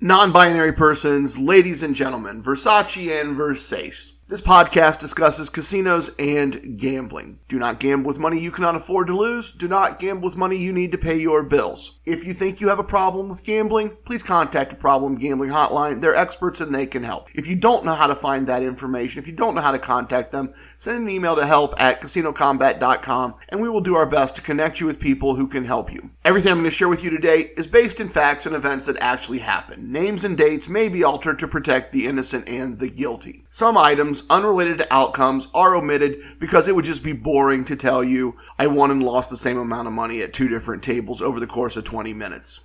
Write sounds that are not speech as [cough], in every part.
non binary persons, ladies and gentlemen, Versace and Versace. This podcast discusses casinos and gambling. Do not gamble with money you cannot afford to lose. Do not gamble with money you need to pay your bills. If you think you have a problem with gambling, please contact the Problem Gambling Hotline. They're experts and they can help. If you don't know how to find that information, if you don't know how to contact them, send an email to help at casinocombat.com and we will do our best to connect you with people who can help you. Everything I'm going to share with you today is based in facts and events that actually happened. Names and dates may be altered to protect the innocent and the guilty. Some items unrelated to outcomes are omitted because it would just be boring to tell you I won and lost the same amount of money at two different tables over the course of 20 minutes.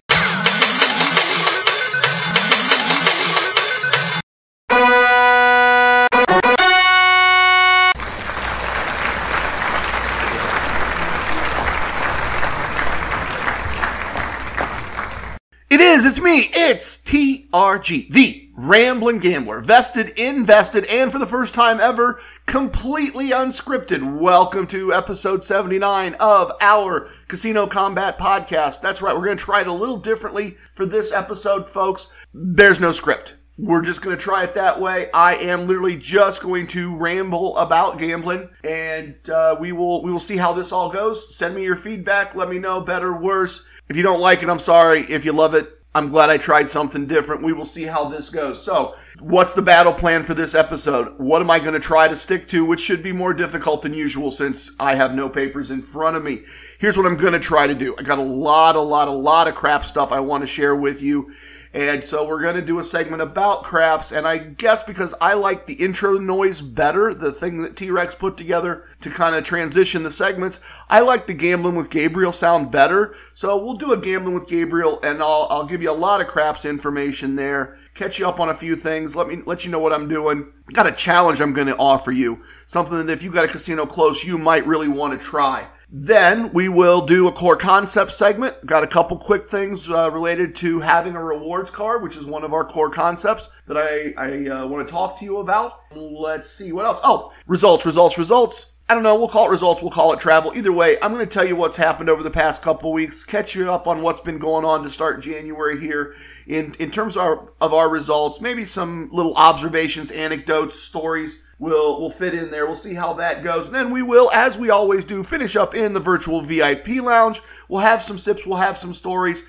It is, it's me, it's TRG, the Rambling Gambler, vested, invested, and for the first time ever, completely unscripted. Welcome to episode 79 of our Casino Combat podcast. That's right, we're going to try it a little differently for this episode, folks. There's no script. We're just going to try it that way. I am literally just going to ramble about gambling, and uh, we will we will see how this all goes. Send me your feedback. Let me know, better, worse. If you don't like it, I'm sorry. If you love it, I'm glad I tried something different. We will see how this goes. So, what's the battle plan for this episode? What am I going to try to stick to, which should be more difficult than usual since I have no papers in front of me? Here's what I'm going to try to do. I got a lot, a lot, a lot of crap stuff I want to share with you. And so we're going to do a segment about craps. And I guess because I like the intro noise better, the thing that T Rex put together to kind of transition the segments, I like the gambling with Gabriel sound better. So we'll do a gambling with Gabriel and I'll, I'll give you a lot of craps information there, catch you up on a few things, let me let you know what I'm doing. Got a challenge I'm going to offer you. Something that if you've got a casino close, you might really want to try. Then we will do a core concept segment. Got a couple quick things uh, related to having a rewards card, which is one of our core concepts that I, I uh, want to talk to you about. Let's see what else. Oh, results, results, results. I don't know. We'll call it results. We'll call it travel. Either way, I'm going to tell you what's happened over the past couple weeks, catch you up on what's been going on to start January here in, in terms of our, of our results, maybe some little observations, anecdotes, stories will will fit in there. We'll see how that goes. And then we will, as we always do, finish up in the virtual VIP lounge. We'll have some sips. We'll have some stories.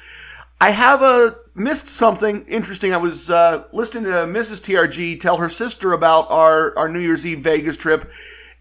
I have a missed something interesting. I was uh, listening to Mrs. TRG tell her sister about our our New Year's Eve Vegas trip.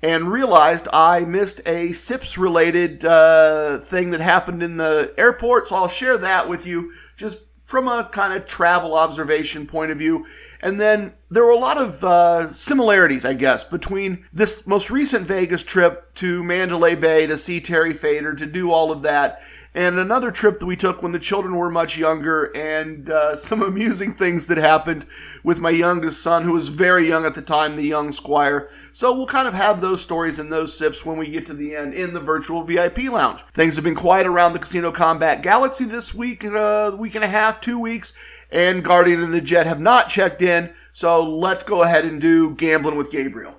And realized I missed a SIPS related uh, thing that happened in the airport. So I'll share that with you just from a kind of travel observation point of view. And then there were a lot of uh, similarities, I guess, between this most recent Vegas trip to Mandalay Bay to see Terry Fator, to do all of that, and another trip that we took when the children were much younger, and uh, some [laughs] amusing things that happened with my youngest son, who was very young at the time, the young squire. So we'll kind of have those stories and those sips when we get to the end in the virtual VIP lounge. Things have been quiet around the Casino Combat Galaxy this week, uh, week and a half, two weeks and Guardian and the Jet have not checked in. So let's go ahead and do Gambling with Gabriel.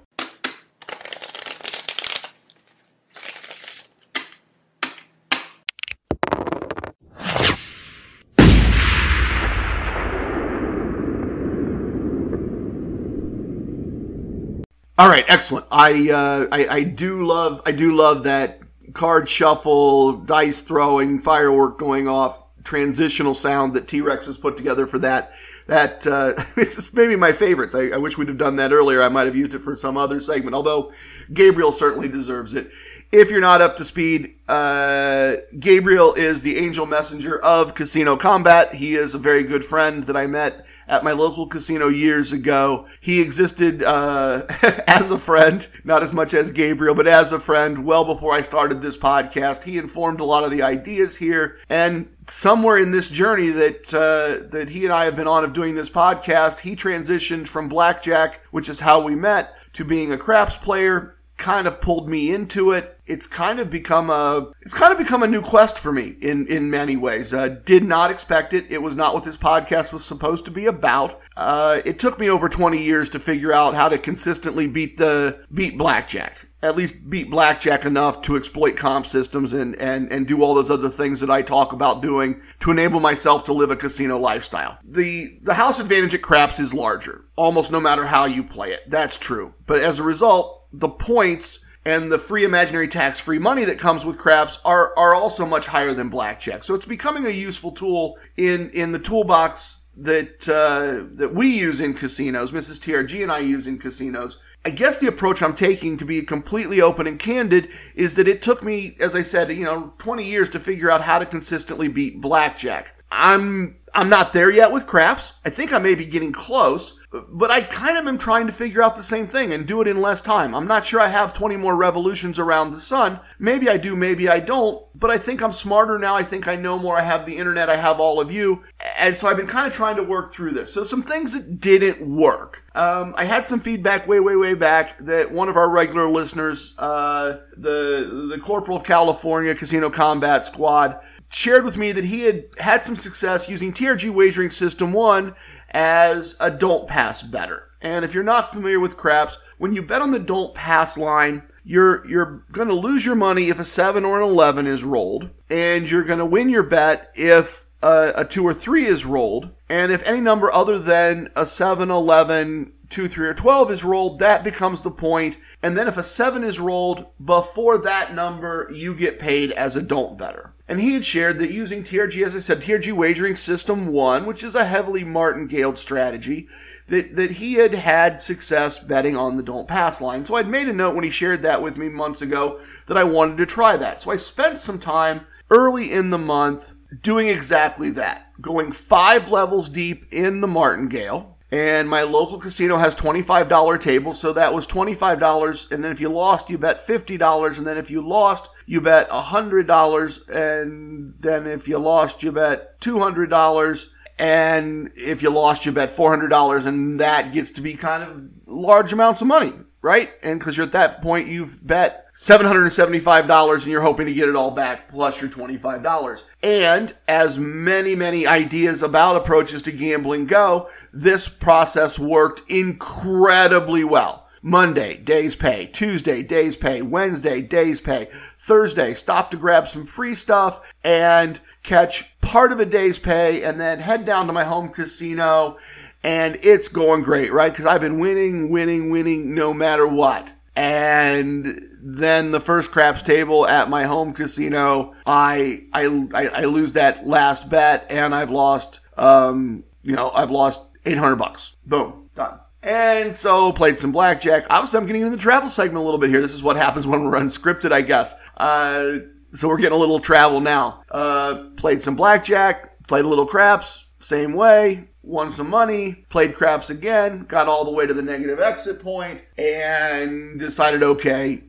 All right, excellent. I, uh, I I do love I do love that card shuffle, dice throwing, firework going off transitional sound that T Rex has put together for that. That uh, [laughs] it's maybe my favorites. I, I wish we'd have done that earlier. I might have used it for some other segment. Although Gabriel certainly deserves it. If you're not up to speed, uh, Gabriel is the angel messenger of Casino Combat. He is a very good friend that I met at my local casino years ago. He existed uh, [laughs] as a friend, not as much as Gabriel, but as a friend well before I started this podcast. He informed a lot of the ideas here, and somewhere in this journey that uh, that he and I have been on of doing this podcast, he transitioned from blackjack, which is how we met, to being a craps player kind of pulled me into it. It's kind of become a it's kind of become a new quest for me in in many ways. Uh, did not expect it. It was not what this podcast was supposed to be about. Uh, it took me over 20 years to figure out how to consistently beat the beat blackjack. at least beat blackjack enough to exploit comp systems and, and, and do all those other things that I talk about doing to enable myself to live a casino lifestyle. The, the house advantage at craps is larger, almost no matter how you play it. That's true. But as a result, the points and the free imaginary tax free money that comes with craps are, are also much higher than blackjack. So it's becoming a useful tool in, in the toolbox that uh, that we use in casinos, Mrs. TRG and I use in casinos. I guess the approach I'm taking to be completely open and candid is that it took me, as I said, you know, 20 years to figure out how to consistently beat blackjack. I'm I'm not there yet with craps. I think I may be getting close, but I kind of am trying to figure out the same thing and do it in less time. I'm not sure I have 20 more revolutions around the sun. Maybe I do, maybe I don't, but I think I'm smarter now. I think I know more. I have the internet, I have all of you. And so I've been kind of trying to work through this. So some things that didn't work. Um, I had some feedback way, way, way back that one of our regular listeners, uh, the, the Corporal of California Casino Combat Squad, shared with me that he had had some success using TRG Wagering System 1 as a don't pass better. And if you're not familiar with craps, when you bet on the don't pass line, you're you're going to lose your money if a 7 or an 11 is rolled, and you're going to win your bet if a, a 2 or 3 is rolled, and if any number other than a 7, 11, 2, 3, or 12 is rolled, that becomes the point. And then if a 7 is rolled before that number, you get paid as a don't better. And he had shared that using TRG, as I said, TRG Wagering System 1, which is a heavily martingale strategy, that, that he had had success betting on the don't pass line. So I'd made a note when he shared that with me months ago that I wanted to try that. So I spent some time early in the month doing exactly that, going five levels deep in the martingale and my local casino has $25 tables, so that was $25. And then if you lost, you bet $50. And then if you lost, you bet $100. And then if you lost, you bet $200. And if you lost, you bet $400. And that gets to be kind of large amounts of money right? And because you're at that point, you've bet $775 and you're hoping to get it all back plus your $25. And as many, many ideas about approaches to gambling go, this process worked incredibly well. Monday, days pay. Tuesday, days pay. Wednesday, days pay. Thursday, stop to grab some free stuff and catch part of a day's pay and then head down to my home casino and it's going great, right? Because I've been winning, winning, winning no matter what. And then the first craps table at my home casino, I I I, lose that last bet, and I've lost, um, you know, I've lost eight hundred bucks. Boom, done. And so played some blackjack. Obviously, I'm getting into the travel segment a little bit here. This is what happens when we're unscripted, I guess. Uh, so we're getting a little travel now. Uh, played some blackjack, played a little craps, same way won some money, played craps again, got all the way to the negative exit point, and decided, okay,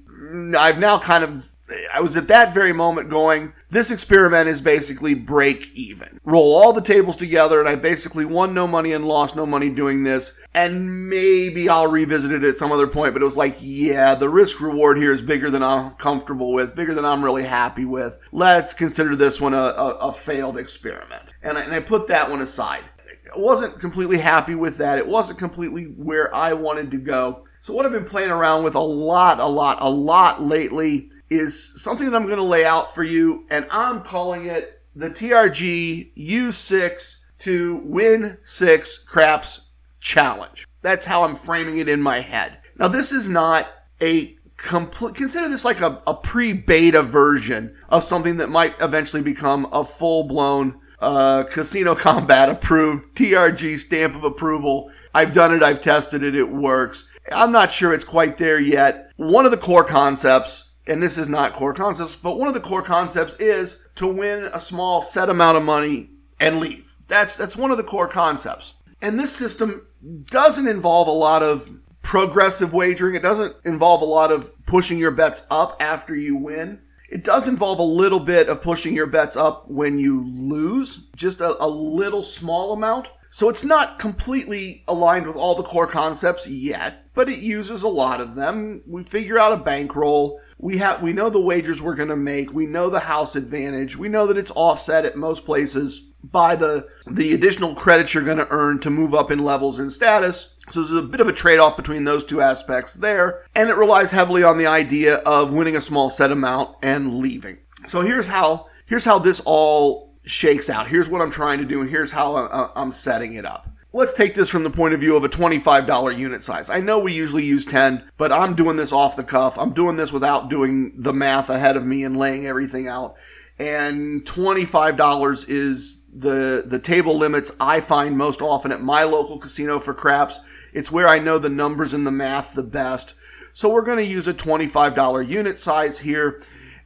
I've now kind of I was at that very moment going, this experiment is basically break even. Roll all the tables together, and I basically won no money and lost no money doing this. And maybe I'll revisit it at some other point, but it was like, yeah, the risk reward here is bigger than I'm comfortable with, bigger than I'm really happy with. Let's consider this one a, a, a failed experiment. And I, and I put that one aside wasn't completely happy with that. It wasn't completely where I wanted to go. So what I've been playing around with a lot, a lot, a lot lately is something that I'm going to lay out for you, and I'm calling it the TRG U6 to Win 6 Craps Challenge. That's how I'm framing it in my head. Now, this is not a complete, consider this like a, a pre beta version of something that might eventually become a full blown uh, Casino Combat approved, TRG stamp of approval. I've done it, I've tested it, it works. I'm not sure it's quite there yet. One of the core concepts, and this is not core concepts, but one of the core concepts is to win a small set amount of money and leave. That's that's one of the core concepts. And this system doesn't involve a lot of progressive wagering. It doesn't involve a lot of pushing your bets up after you win. It does involve a little bit of pushing your bets up when you lose, just a, a, little small amount. So it's not completely aligned with all the core concepts yet, but it uses a lot of them. We figure out a bankroll. We have we know the wagers we're going to make. We know the house advantage. We know that it's offset at most places. by the the additional credits you're going to earn to move up in levels and status. So there's a bit of a trade-off between those two aspects there, and it relies heavily on the idea of winning a small set amount and leaving. So here's how here's how this all shakes out. Here's what I'm trying to do, and here's how uh, uh, I'm setting it up. Let's take this from the point of view of a $25 unit size. I know we usually use 10, but I'm doing this off the cuff. I'm doing this without doing the math ahead of me and laying everything out. And $25 is the the table limits I find most often at my local casino for craps. It's where I know the numbers and the math the best. So we're going to use a $25 unit size here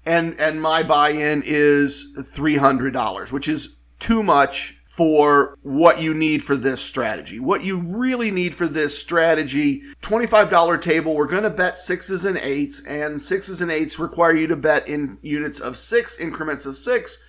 and and my buy-in is $300, which is too much for what you need for this strategy. What you really need for this strategy, $25 table, we're going to bet sixes and eights, and sixes and eights require you to bet in units of six, increments of six.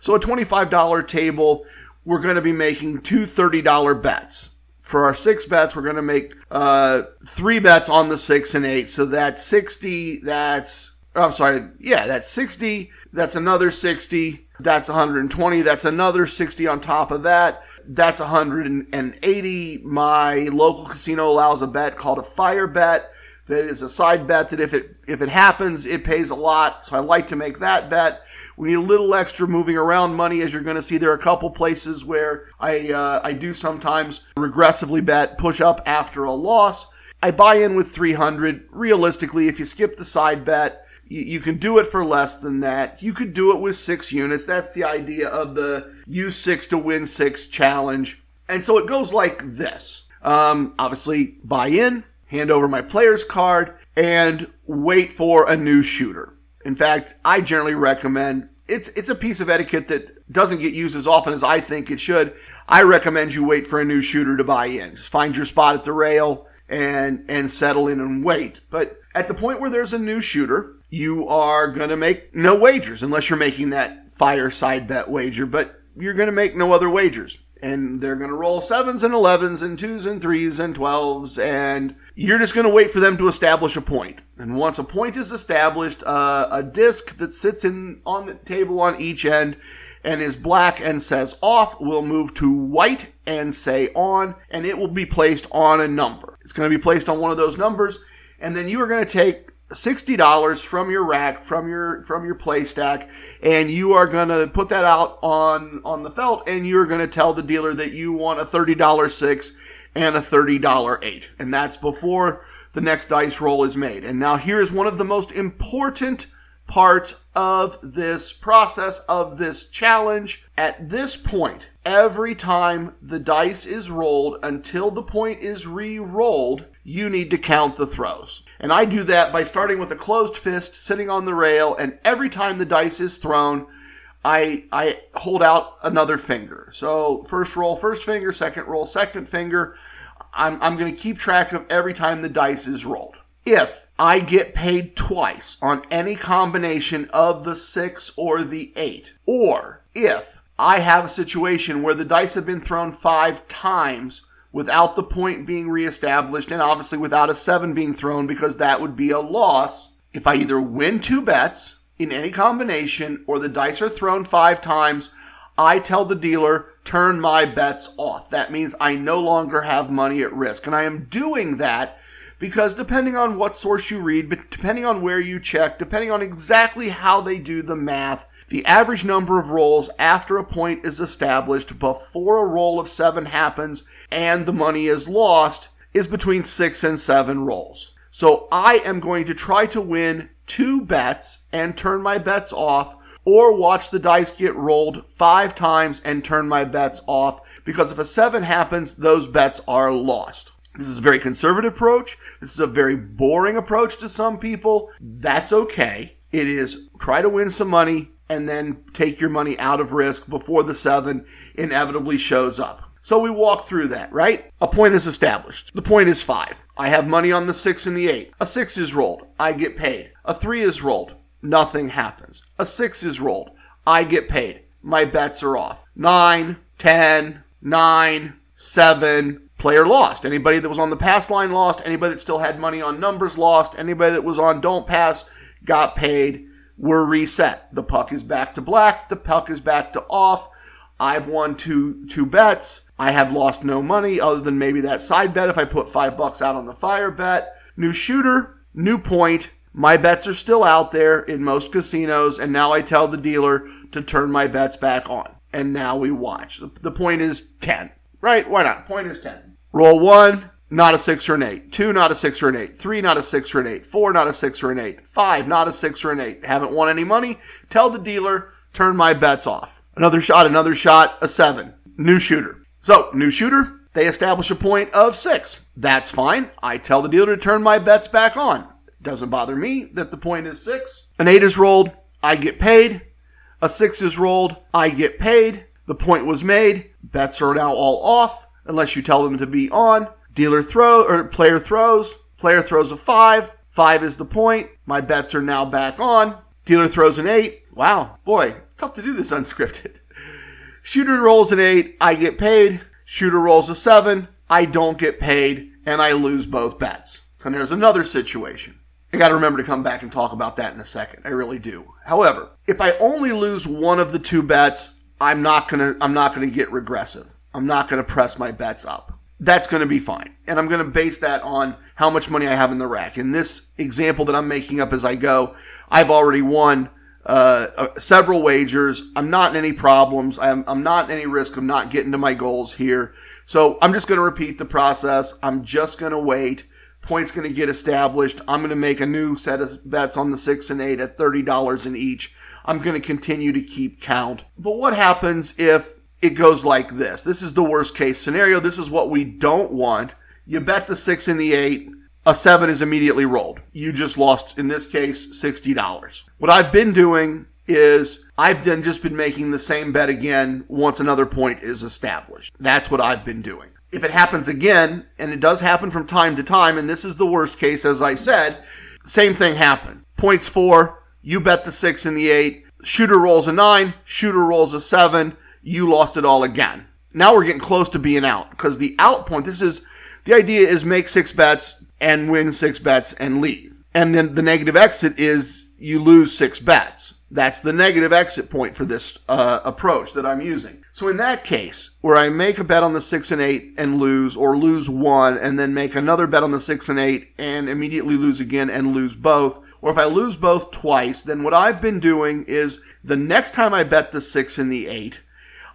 So a $25 table, we're going to be making two $30 bets. For our six bets, we're going to make uh, three bets on the six and eight. So that's 60, that's, I'm sorry, yeah, that's 60, that's another 60 that's 120. That's another 60 on top of that. That's 180. My local casino allows a bet called a fire bet. That is a side bet that if it if it happens, it pays a lot. So I like to make that bet. We need a little extra moving around money, as you're going to see. There are a couple places where I uh, I do sometimes regressively bet push up after a loss. I buy in with 300. Realistically, if you skip the side bet, you, can do it for less than that. You could do it with six units. That's the idea of the use six to win six challenge. And so it goes like this. Um, obviously, buy in, hand over my player's card, and wait for a new shooter. In fact, I generally recommend it's it's a piece of etiquette that doesn't get used as often as I think it should. I recommend you wait for a new shooter to buy in. Just find your spot at the rail and and settle in and wait. But at the point where there's a new shooter, you are going to make no wagers unless you're making that fireside bet wager, but you're going to make no other wagers. And they're going to roll sevens and elevens and twos and threes and twelves, and you're just going to wait for them to establish a point. And once a point is established, uh, a disc that sits in on the table on each end and is black and says off will move to white and say on, and it will be placed on a number. It's going to be placed on one of those numbers, and then you are going to take $60 from your rack from your from your play stack and you are going to put that out on on the felt and you're going to tell the dealer that you want a $30 6 and a $30 8 and that's before the next dice roll is made. And now here's one of the most important parts of this process of this challenge. At this point every time the dice is rolled until the point is re-rolled you need to count the throws and I do that by starting with a closed fist sitting on the rail, and every time the dice is thrown, I I hold out another finger. So first roll, first finger, second roll, second finger. I'm, I'm going to keep track of every time the dice is rolled. If I get paid twice on any combination of the six or the eight, or if I have a situation where the dice have been thrown five times without the point being reestablished and obviously without a seven being thrown because that would be a loss. If I either win two bets in any combination or the dice are thrown five times, I tell the dealer, turn my bets off. That means I no longer have money at risk. And I am doing that because depending on what source you read, but depending on where you check, depending on exactly how they do the math, the average number of rolls after a point is established before a roll of seven happens and the money is lost is between six and seven rolls. So I am going to try to win two bets and turn my bets off or watch the dice get rolled five times and turn my bets off because if a seven happens, those bets are lost. This is a very conservative approach. This is a very boring approach to some people. That's okay. It is try to win some money and then take your money out of risk before the seven inevitably shows up. So we walk through that, right? A point is established. The point is five. I have money on the six and the eight. A six is rolled. I get paid. A three is rolled. Nothing happens. A six is rolled. I get paid. My bets are off. Nine, ten, nine, seven, player lost. Anybody that was on the pass line lost. Anybody that still had money on numbers lost. Anybody that was on don't pass got paid. We're reset. The puck is back to black. The puck is back to off. I've won two two bets. I have lost no money other than maybe that side bet if I put five bucks out on the fire bet. New shooter, new point. My bets are still out there in most casinos, and now I tell the dealer to turn my bets back on. And now we watch. The point is 10, right? Why not? Point is 10. Roll one, not a six or an eight. Two, not a six or an eight. Three, not a six or an eight. Four, not a six or an eight. Five, not a six or an eight. Haven't won any money. Tell the dealer, turn my bets off. Another shot, another shot, a seven. New shooter. So, new shooter, they establish a point of six. That's fine. I tell the dealer to turn my bets back on. Doesn't bother me that the point is six. An eight is rolled, I get paid. A six is rolled, I get paid. The point was made. Bets are now all off unless you tell them to be on. Dealer throw or player throws. Player throws a five. Five is the point. My bets are now back on. Dealer throws an eight. Wow, boy, tough to do this [laughs] unscripted. Shooter rolls an eight. I get paid. Shooter rolls a seven. I don't get paid, and I lose both bets. And there's another situation. I got to remember to come back and talk about that in a second. I really do. However, if I only lose one of the two bets, I'm not gonna I'm not gonna get regressive. I'm not gonna press my bets up. That's gonna be fine, and I'm gonna base that on how much money I have in the rack. In this example that I'm making up as I go, I've already won uh, uh, several wagers. I'm not in any problems. I'm, I'm not in any risk of not getting to my goals here. So I'm just going to repeat the process. I'm just going to wait points going to get established. I'm going to make a new set of bets on the six and eight at $30 in each. I'm going to continue to keep count. But what happens if it goes like this? This is the worst case scenario. This is what we don't want. You bet the six and the eight. A seven is immediately rolled. You just lost, in this case, $60. What I've been doing is I've then just been making the same bet again once another point is established. That's what I've been doing if it happens again, and it does happen from time to time, and this is the worst case, as I said, same thing happens. Points four, you bet the six and the eight. Shooter rolls a nine, shooter rolls a seven. You lost it all again. Now we're getting close to being out because the out point, this is the idea is make six bets and win six bets and leave. And then the negative exit is you lose six bets. That's the negative exit point for this uh, approach that I'm using. So in that case, where I make a bet on the six and eight and lose, or lose one, and then make another bet on the six and eight and immediately lose again and lose both, or if I lose both twice, then what I've been doing is the next time I bet the six and the eight,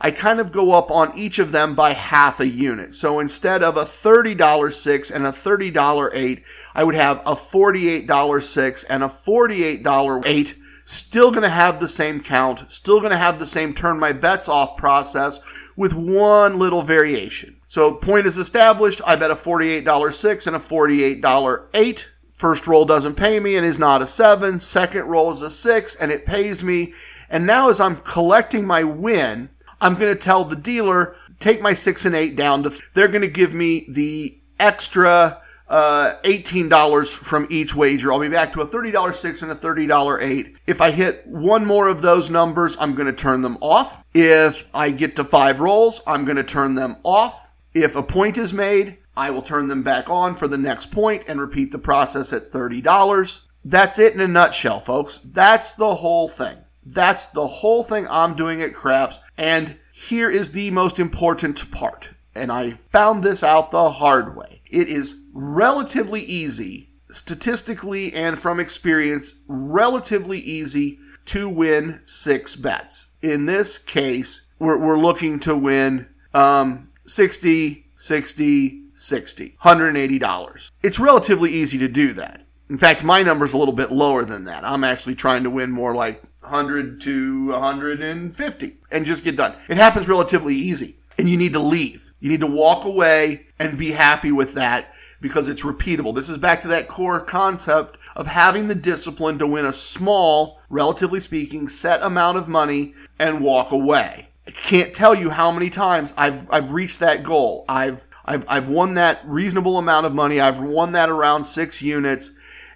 I kind of go up on each of them by half a unit. So instead of a $30 six and a $30 eight, I would have a $48 six and a $48 eight still going to have the same count, still going to have the same turn my bets off process with one little variation. So point is established. I bet a $48 six and a $48 eight. First roll doesn't pay me and is not a seven. Second roll is a six and it pays me. And now as I'm collecting my win, I'm going to tell the dealer, take my six and eight down to, th- they're going to give me the extra uh, $18 from each wager. I'll be back to a $30 six and a $30 eight. If I hit one more of those numbers, I'm going to turn them off. If I get to five rolls, I'm going to turn them off. If a point is made, I will turn them back on for the next point and repeat the process at $30. That's it in a nutshell, folks. That's the whole thing. That's the whole thing I'm doing at Craps. And here is the most important part. And I found this out the hard way. It is relatively easy, statistically and from experience, relatively easy to win six bets. In this case, we're, we're looking to win um, 60, 60, 60, $180. It's relatively easy to do that. In fact, my number's a little bit lower than that. I'm actually trying to win more like 100 to 150 and just get done. It happens relatively easy. And you need to leave. You need to walk away and be happy with that because it's repeatable. This is back to that core concept of having the discipline to win a small, relatively speaking, set amount of money and walk away. I can't tell you how many times I've I've reached that goal. I've I've I've won that reasonable amount of money. I've won that around 6 units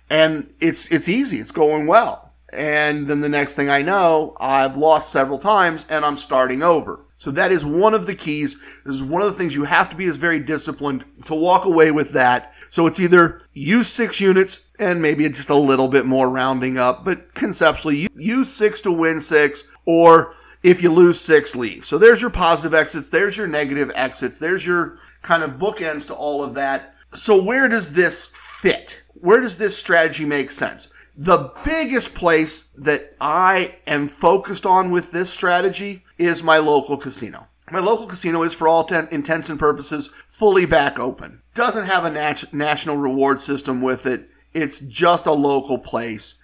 and it's it's easy. It's going well. And then the next thing I know, I've lost several times and I'm starting over. So that is one of the keys. This is one of the things you have to be is very disciplined to walk away with that. So it's either use six units and maybe just a little bit more rounding up, but conceptually use six to win six or if you lose six, leave. So there's your positive exits, there's your negative exits, there's your kind of bookends to all of that. So where does this fit? Where does this strategy make sense? The biggest place that I am focused on with this strategy is my local casino. My local casino is, for all ten- intents and purposes, fully back open. Doesn't have a nat- national reward system with it. It's just a local place.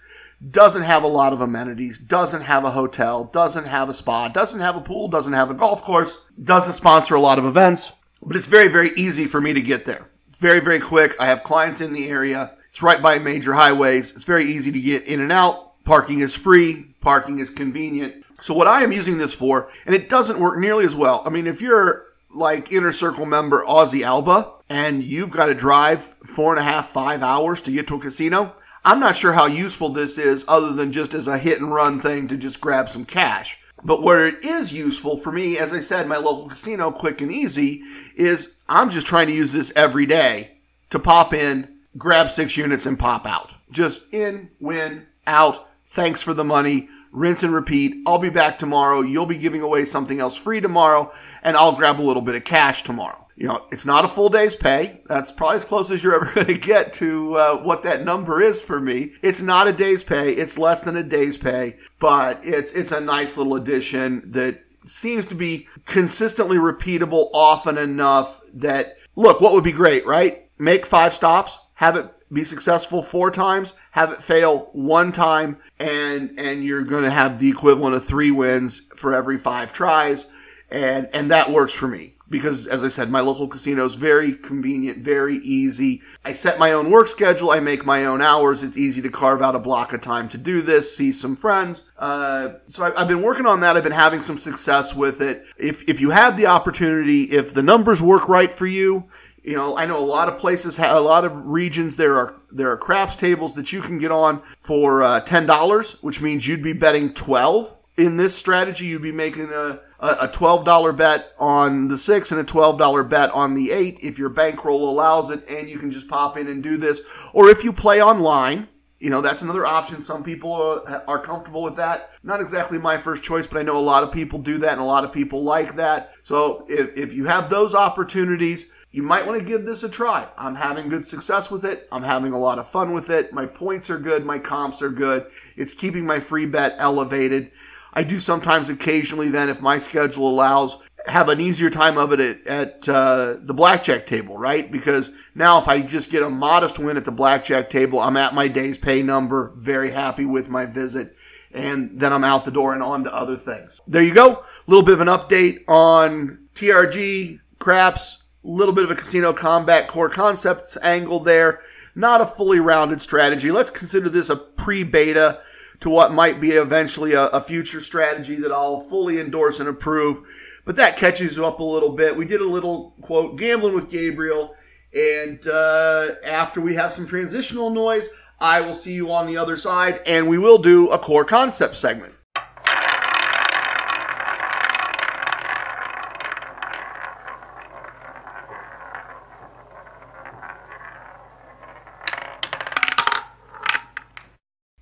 Doesn't have a lot of amenities. Doesn't have a hotel. Doesn't have a spa. Doesn't have a pool. Doesn't have a golf course. Doesn't sponsor a lot of events. But it's very, very easy for me to get there. Very, very quick. I have clients in the area. It's right by major highways. It's very easy to get in and out. Parking is free. Parking is convenient. So what I am using this for, and it doesn't work nearly as well. I mean, if you're like inner circle member Aussie Alba and you've got to drive four and a half, five hours to get to a casino, I'm not sure how useful this is other than just as a hit and run thing to just grab some cash. But where it is useful for me, as I said, my local casino, quick and easy, is I'm just trying to use this every day to pop in, grab six units, and pop out. Just in, win, out. Thanks for the money. Rinse and repeat. I'll be back tomorrow. You'll be giving away something else free tomorrow, and I'll grab a little bit of cash tomorrow you know, it's not a full day's pay. That's probably as close as you're ever [laughs] going to get to uh, what that number is for me. It's not a day's pay. It's less than a day's pay, but it's it's a nice little addition that seems to be consistently repeatable often enough that look, what would be great, right? Make five stops, have it be successful four times, have it fail one time, and and you're going to have the equivalent of three wins for every five tries, and and that works for me because as I said, my local casino is very convenient, very easy. I set my own work schedule. I make my own hours. It's easy to carve out a block of time to do this, see some friends. Uh, so I, have been working on that. I've been having some success with it. If, if you have the opportunity, if the numbers work right for you, you know, I know a lot of places, have, a lot of regions. There are there are craps tables that you can get on for uh, ten dollars, which means you'd be betting twelve in this strategy. You'd be making a a $12 bet on the six and a $12 bet on the eight if your bankroll allows it and you can just pop in and do this. Or if you play online, you know, that's another option. Some people uh, are comfortable with that. Not exactly my first choice, but I know a lot of people do that and a lot of people like that. So if, if you have those opportunities, you might want to give this a try. I'm having good success with it. I'm having a lot of fun with it. My points are good. My comps are good. It's keeping my free bet elevated. I do sometimes occasionally then, if my schedule allows, have an easier time of it at, at uh, the blackjack table, right? Because now if I just get a modest win at the blackjack table, I'm at my day's pay number, very happy with my visit, and then I'm out the door and on to other things. There you go. A little bit of an update on TRG, craps, little bit of a casino combat core concepts angle there. Not a fully rounded strategy. Let's consider this a pre beta to what might be eventually a, a future strategy that I'll fully endorse and approve. But that catches you up a little bit. We did a little quote gambling with Gabriel, and uh, after we have some transitional noise, I will see you on the other side, and we will do a core concept segment.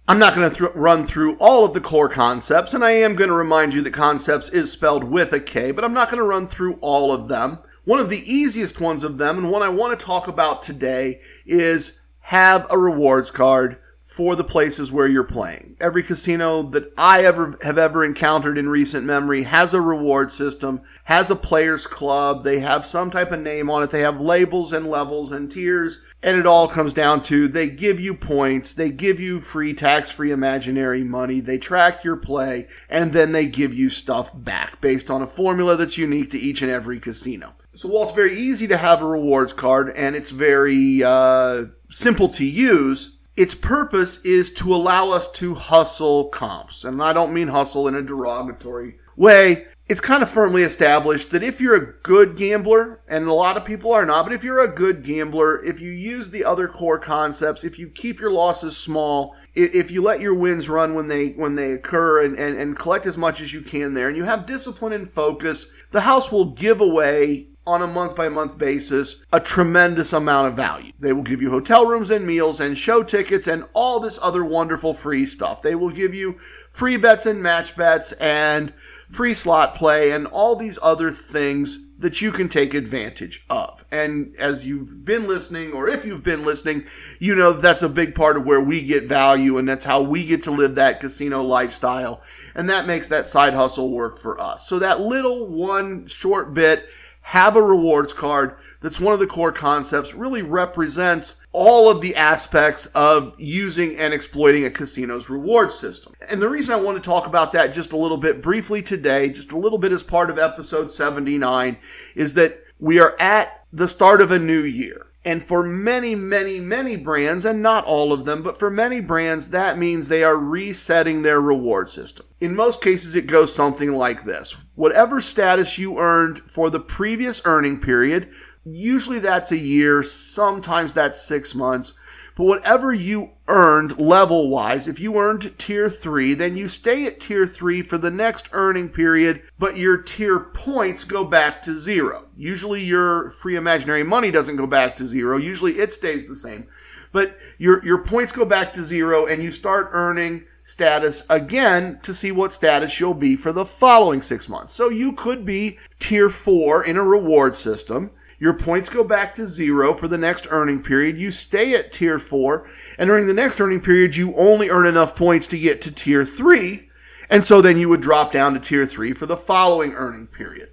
I'm not going to th- run through all of the core concepts, and I am going to remind you that concepts is spelled with a K, but I'm not going to run through all of them. One of the easiest ones of them, and one I want to talk about today, is have a rewards card for the places where you're playing. Every casino that I ever have ever encountered in recent memory has a reward system, has a players club, they have some type of name on it, they have labels and levels and tiers, and it all comes down to they give you points, they give you free tax-free imaginary money, they track your play, and then they give you stuff back based on a formula that's unique to each and every casino. So while it's very easy to have a rewards card and it's very uh, simple to use, its purpose is to allow us to hustle comps. And I don't mean hustle in a derogatory way. It's kind of firmly established that if you're a good gambler, and a lot of people are not, but if you're a good gambler, if you use the other core concepts, if you keep your losses small, if you let your wins run when they when they occur and, and, and collect as much as you can there, and you have discipline and focus, the house will give away on a month by month basis a tremendous amount of value. They will give you hotel rooms and meals and show tickets and all this other wonderful free stuff. They will give you free bets and match bets and free slot play, and all these other things that you can take advantage of. And as you've been listening, or if you've been listening, you know that's a big part of where we get value, and that's how we get to live that casino lifestyle. And that makes that side hustle work for us. So that little one short bit, have a rewards card that's one of the core concepts, really represents all of the aspects of using and exploiting a casino's reward system. And the reason I want to talk about that just a little bit briefly today, just a little bit as part of episode 79, is that we are at the start of a new year. And for many, many, many brands, and not all of them, but for many brands, that means they are resetting their reward system. In most cases, it goes something like this Whatever status you earned for the previous earning period, Usually that's a year, sometimes that's six months. But whatever you earned level wise, if you earned tier three, then you stay at tier three for the next earning period, but your tier points go back to zero. Usually your free imaginary money doesn't go back to zero. Usually it stays the same. But your, your points go back to zero and you start earning status again to see what status you'll be for the following six months. So you could be tier four in a reward system your points go back to zero for the next earning period. You stay at tier four, and during the next earning period, you only earn enough points to get to tier three. And so then you would drop down to tier three for the following earning period.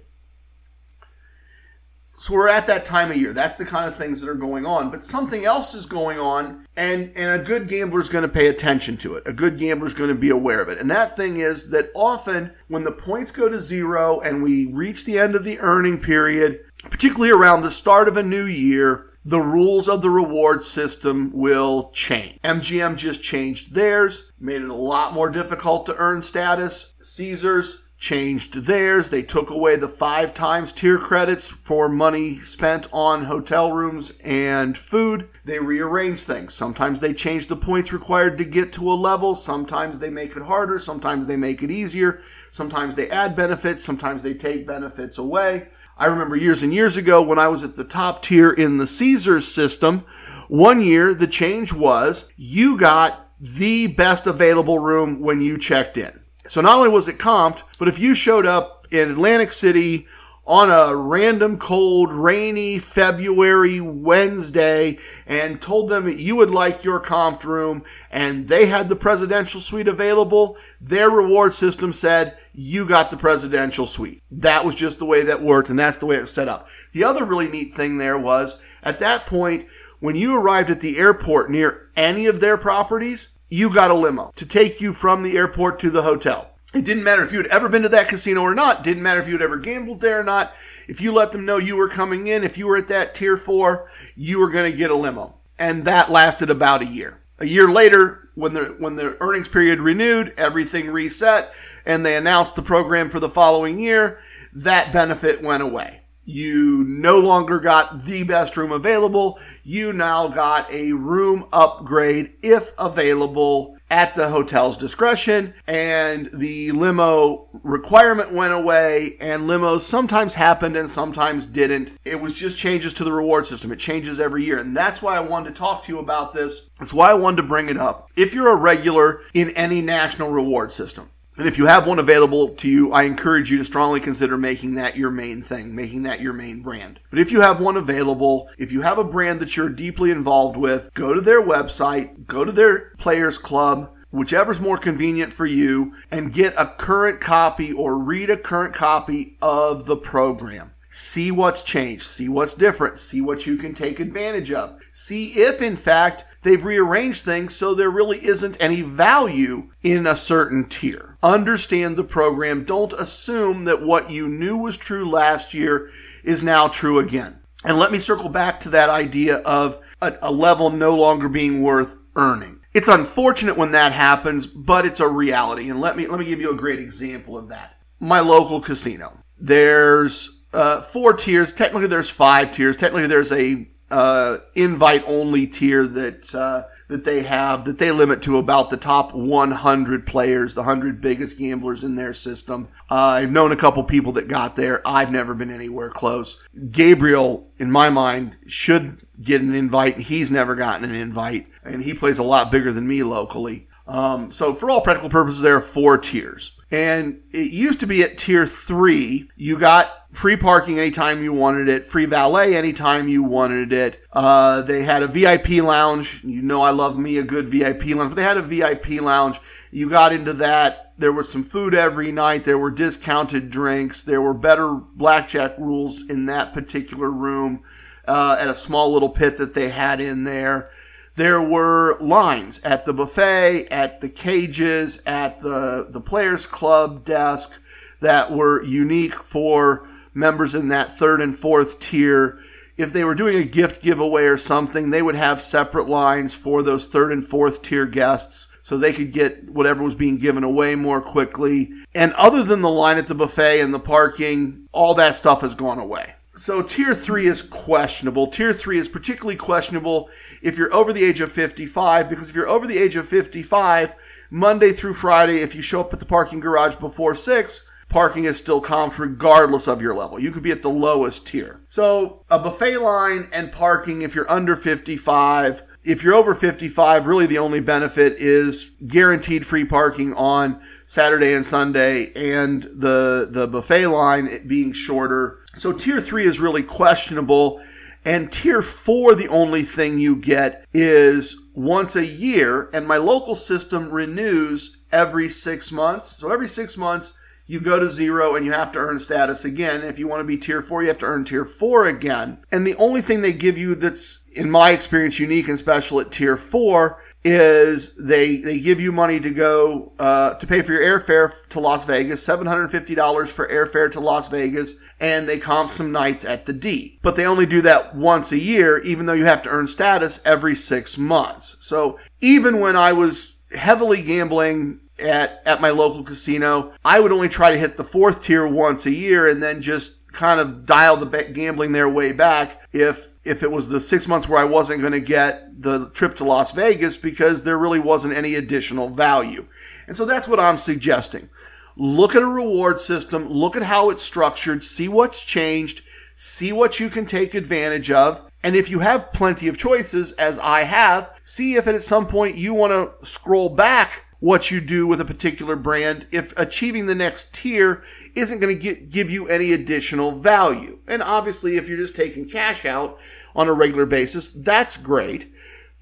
So we're at that time of year. That's the kind of things that are going on. But something else is going on, and, and a good gambler is going to pay attention to it. A good gambler is going to be aware of it. And that thing is that often when the points go to zero and we reach the end of the earning period, particularly around the start of a new year, the rules of the reward system will change. MGM just changed theirs, made it a lot more difficult to earn status. Caesars changed theirs. They took away the five times tier credits for money spent on hotel rooms and food. They rearranged things. Sometimes they change the points required to get to a level. Sometimes they make it harder. Sometimes they make it easier. Sometimes they add benefits. Sometimes they take benefits away. I remember years and years ago when I was at the top tier in the Caesars system, one year the change was you got the best available room when you checked in. So not only was it comped, but if you showed up in Atlantic City on a random cold, rainy February Wednesday and told them that you would like your comped room and they had the presidential suite available, their reward system said you got the presidential suite. That was just the way that worked and that's the way it was set up. The other really neat thing there was at that point, when you arrived at the airport near any of their properties, you got a limo to take you from the airport to the hotel. It didn't matter if you had ever been to that casino or not. Didn't matter if you had ever gambled there or not. If you let them know you were coming in, if you were at that tier four, you were going to get a limo. And that lasted about a year. A year later, when the when the earnings period renewed, everything reset, and they announced the program for the following year. That benefit went away. You no longer got the best room available. You now got a room upgrade if available at the hotel's discretion, and the limo requirement went away, and limos sometimes happened and sometimes didn't. It was just changes to the reward system. It changes every year, and that's why I wanted to talk to you about this. That's why I wanted to bring it up. If you're a regular in any national reward system, and if you have one available to you, I encourage you to strongly consider making that your main thing, making that your main brand. But if you have one available, if you have a brand that you're deeply involved with, go to their website, go to their players club, whichever's more convenient for you, and get a current copy or read a current copy of the program. See what's changed, see what's different, see what you can take advantage of. See if, in fact, they've rearranged things so there really isn't any value in a certain tier. Understand the program. Don't assume that what you knew was true last year is now true again. And let me circle back to that idea of a, a level no longer being worth earning. It's unfortunate when that happens, but it's a reality. And let me let me give you a great example of that. My local casino. There's uh, four tiers. Technically, there's five tiers. Technically, there's a uh, invite only tier that uh, that they have that they limit to about the top 100 players, the 100 biggest gamblers in their system. Uh, I've known a couple people that got there. I've never been anywhere close. Gabriel, in my mind, should get an invite. He's never gotten an invite, and he plays a lot bigger than me locally. Um, so, for all practical purposes, there are four tiers. And it used to be at tier three, you got free parking anytime you wanted it, free valet anytime you wanted it. Uh, they had a VIP lounge. You know, I love me a good VIP lounge, but they had a VIP lounge. You got into that. There was some food every night. There were discounted drinks. There were better blackjack rules in that particular room uh, at a small little pit that they had in there. There were lines at the buffet, at the cages, at the, the Players Club desk that were unique for members in that third and fourth tier. If they were doing a gift giveaway or something, they would have separate lines for those third and fourth tier guests so they could get whatever was being given away more quickly. And other than the line at the buffet and the parking, all that stuff has gone away. So tier three is questionable. Tier three is particularly questionable if you're over the age of 55, because if you're over the age of 55, Monday through Friday, if you show up at the parking garage before six, parking is still comped regardless of your level. You could be at the lowest tier. So a buffet line and parking if you're under 55 if you're over 55, really the only benefit is guaranteed free parking on Saturday and Sunday and the, the buffet line being shorter. So tier three is really questionable. And tier four, the only thing you get is once a year, and my local system renews every six months. So every six months, you go to zero and you have to earn status again. If you want to be tier four, you have to earn tier four again. And the only thing they give you that's in my experience, unique and special at tier four is they they give you money to go uh, to pay for your airfare to Las Vegas, seven hundred fifty dollars for airfare to Las Vegas, and they comp some nights at the D. But they only do that once a year, even though you have to earn status every six months. So even when I was heavily gambling at at my local casino, I would only try to hit the fourth tier once a year, and then just kind of dial the gambling their way back if if it was the six months where I wasn't going to get the trip to Las Vegas because there really wasn't any additional value. And so that's what I'm suggesting. Look at a reward system, look at how it's structured, see what's changed, see what you can take advantage of. And if you have plenty of choices, as I have, see if at some point you want to scroll back what you do with a particular brand if achieving the next tier isn't going to give you any additional value. And obviously, if you're just taking cash out on a regular basis, that's great.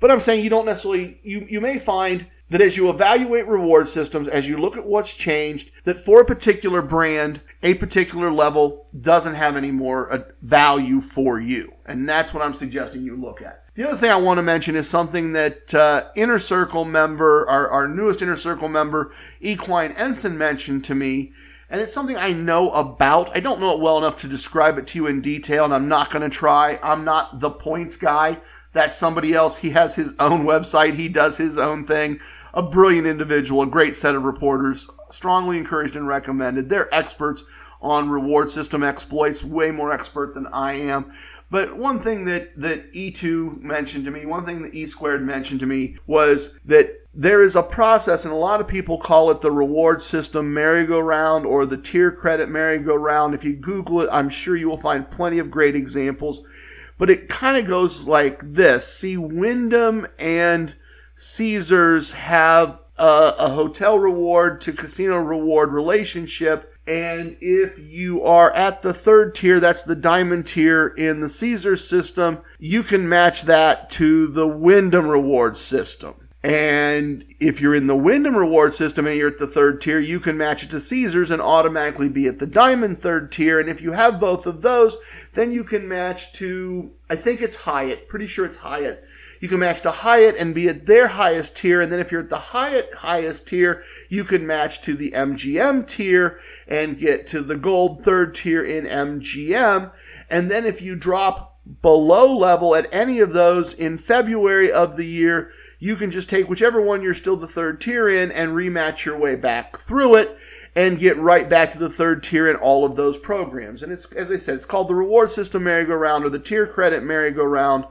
But I'm saying you don't necessarily, you, you may find that as you evaluate reward systems, as you look at what's changed, that for a particular brand, a particular level doesn't have any more uh, value for you. And that's what I'm suggesting you look at. The other thing I want to mention is something that uh, Inner Circle member, our, our newest Inner Circle member, Equine Ensign, mentioned to me. And it's something I know about. I don't know it well enough to describe it to you in detail, and I'm not going to try. I'm not the points guy. That's somebody else. He has his own website, he does his own thing a brilliant individual, a great set of reporters, strongly encouraged and recommended. They're experts on reward system exploits, way more expert than I am. But one thing that, that E2 mentioned to me, one thing that E squared mentioned to me was that there is a process, and a lot of people call it the reward system merry-go-round or the tier credit merry-go-round. If you Google it, I'm sure you will find plenty of great examples. But it kind of goes like this. See, Wyndham and Caesars have a, a hotel reward to casino reward relationship. And if you are at the third tier, that's the diamond tier in the Caesars system, you can match that to the Wyndham reward system. And if you're in the Wyndham reward system and you're at the third tier, you can match it to Caesars and automatically be at the Diamond third tier. And if you have both of those, then you can match to, I think it's Hyatt, pretty sure it's Hyatt. You can match to Hyatt and be at their highest tier. And then if you're at the Hyatt highest tier, you can match to the MGM tier and get to the gold third tier in MGM. And then if you drop below level at any of those in February of the year, you can just take whichever one you're still the third tier in and rematch your way back through it and get right back to the third tier in all of those programs. And it's, as I said, it's called the reward system merry-go-round or the tier credit merry-go-round.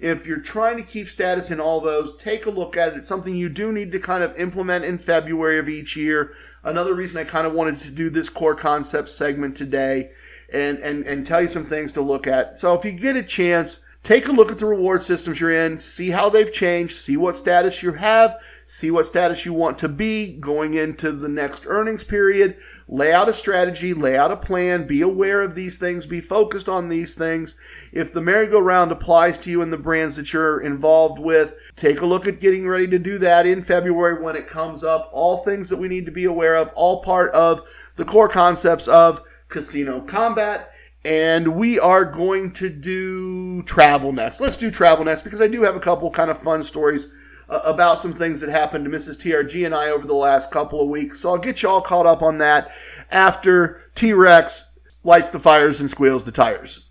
If you're trying to keep status in all those, take a look at it. It's something you do need to kind of implement in February of each year. Another reason I kind of wanted to do this core concept segment today and, and, and tell you some things to look at. So if you get a chance, take a look at the reward systems you're in, see how they've changed, see what status you have, see what status you want to be going into the next earnings period. Lay out a strategy, lay out a plan, be aware of these things, be focused on these things. If the merry-go-round applies to you and the brands that you're involved with, take a look at getting ready to do that in February when it comes up. All things that we need to be aware of, all part of the core concepts of casino combat and we are going to do travel next. Let's do travel next because I do have a couple kind of fun stories uh, about some things that happened to Mrs. TRG and I over the last couple of weeks. So I'll get you all caught up on that after T Rex lights the fires and squeals the tires.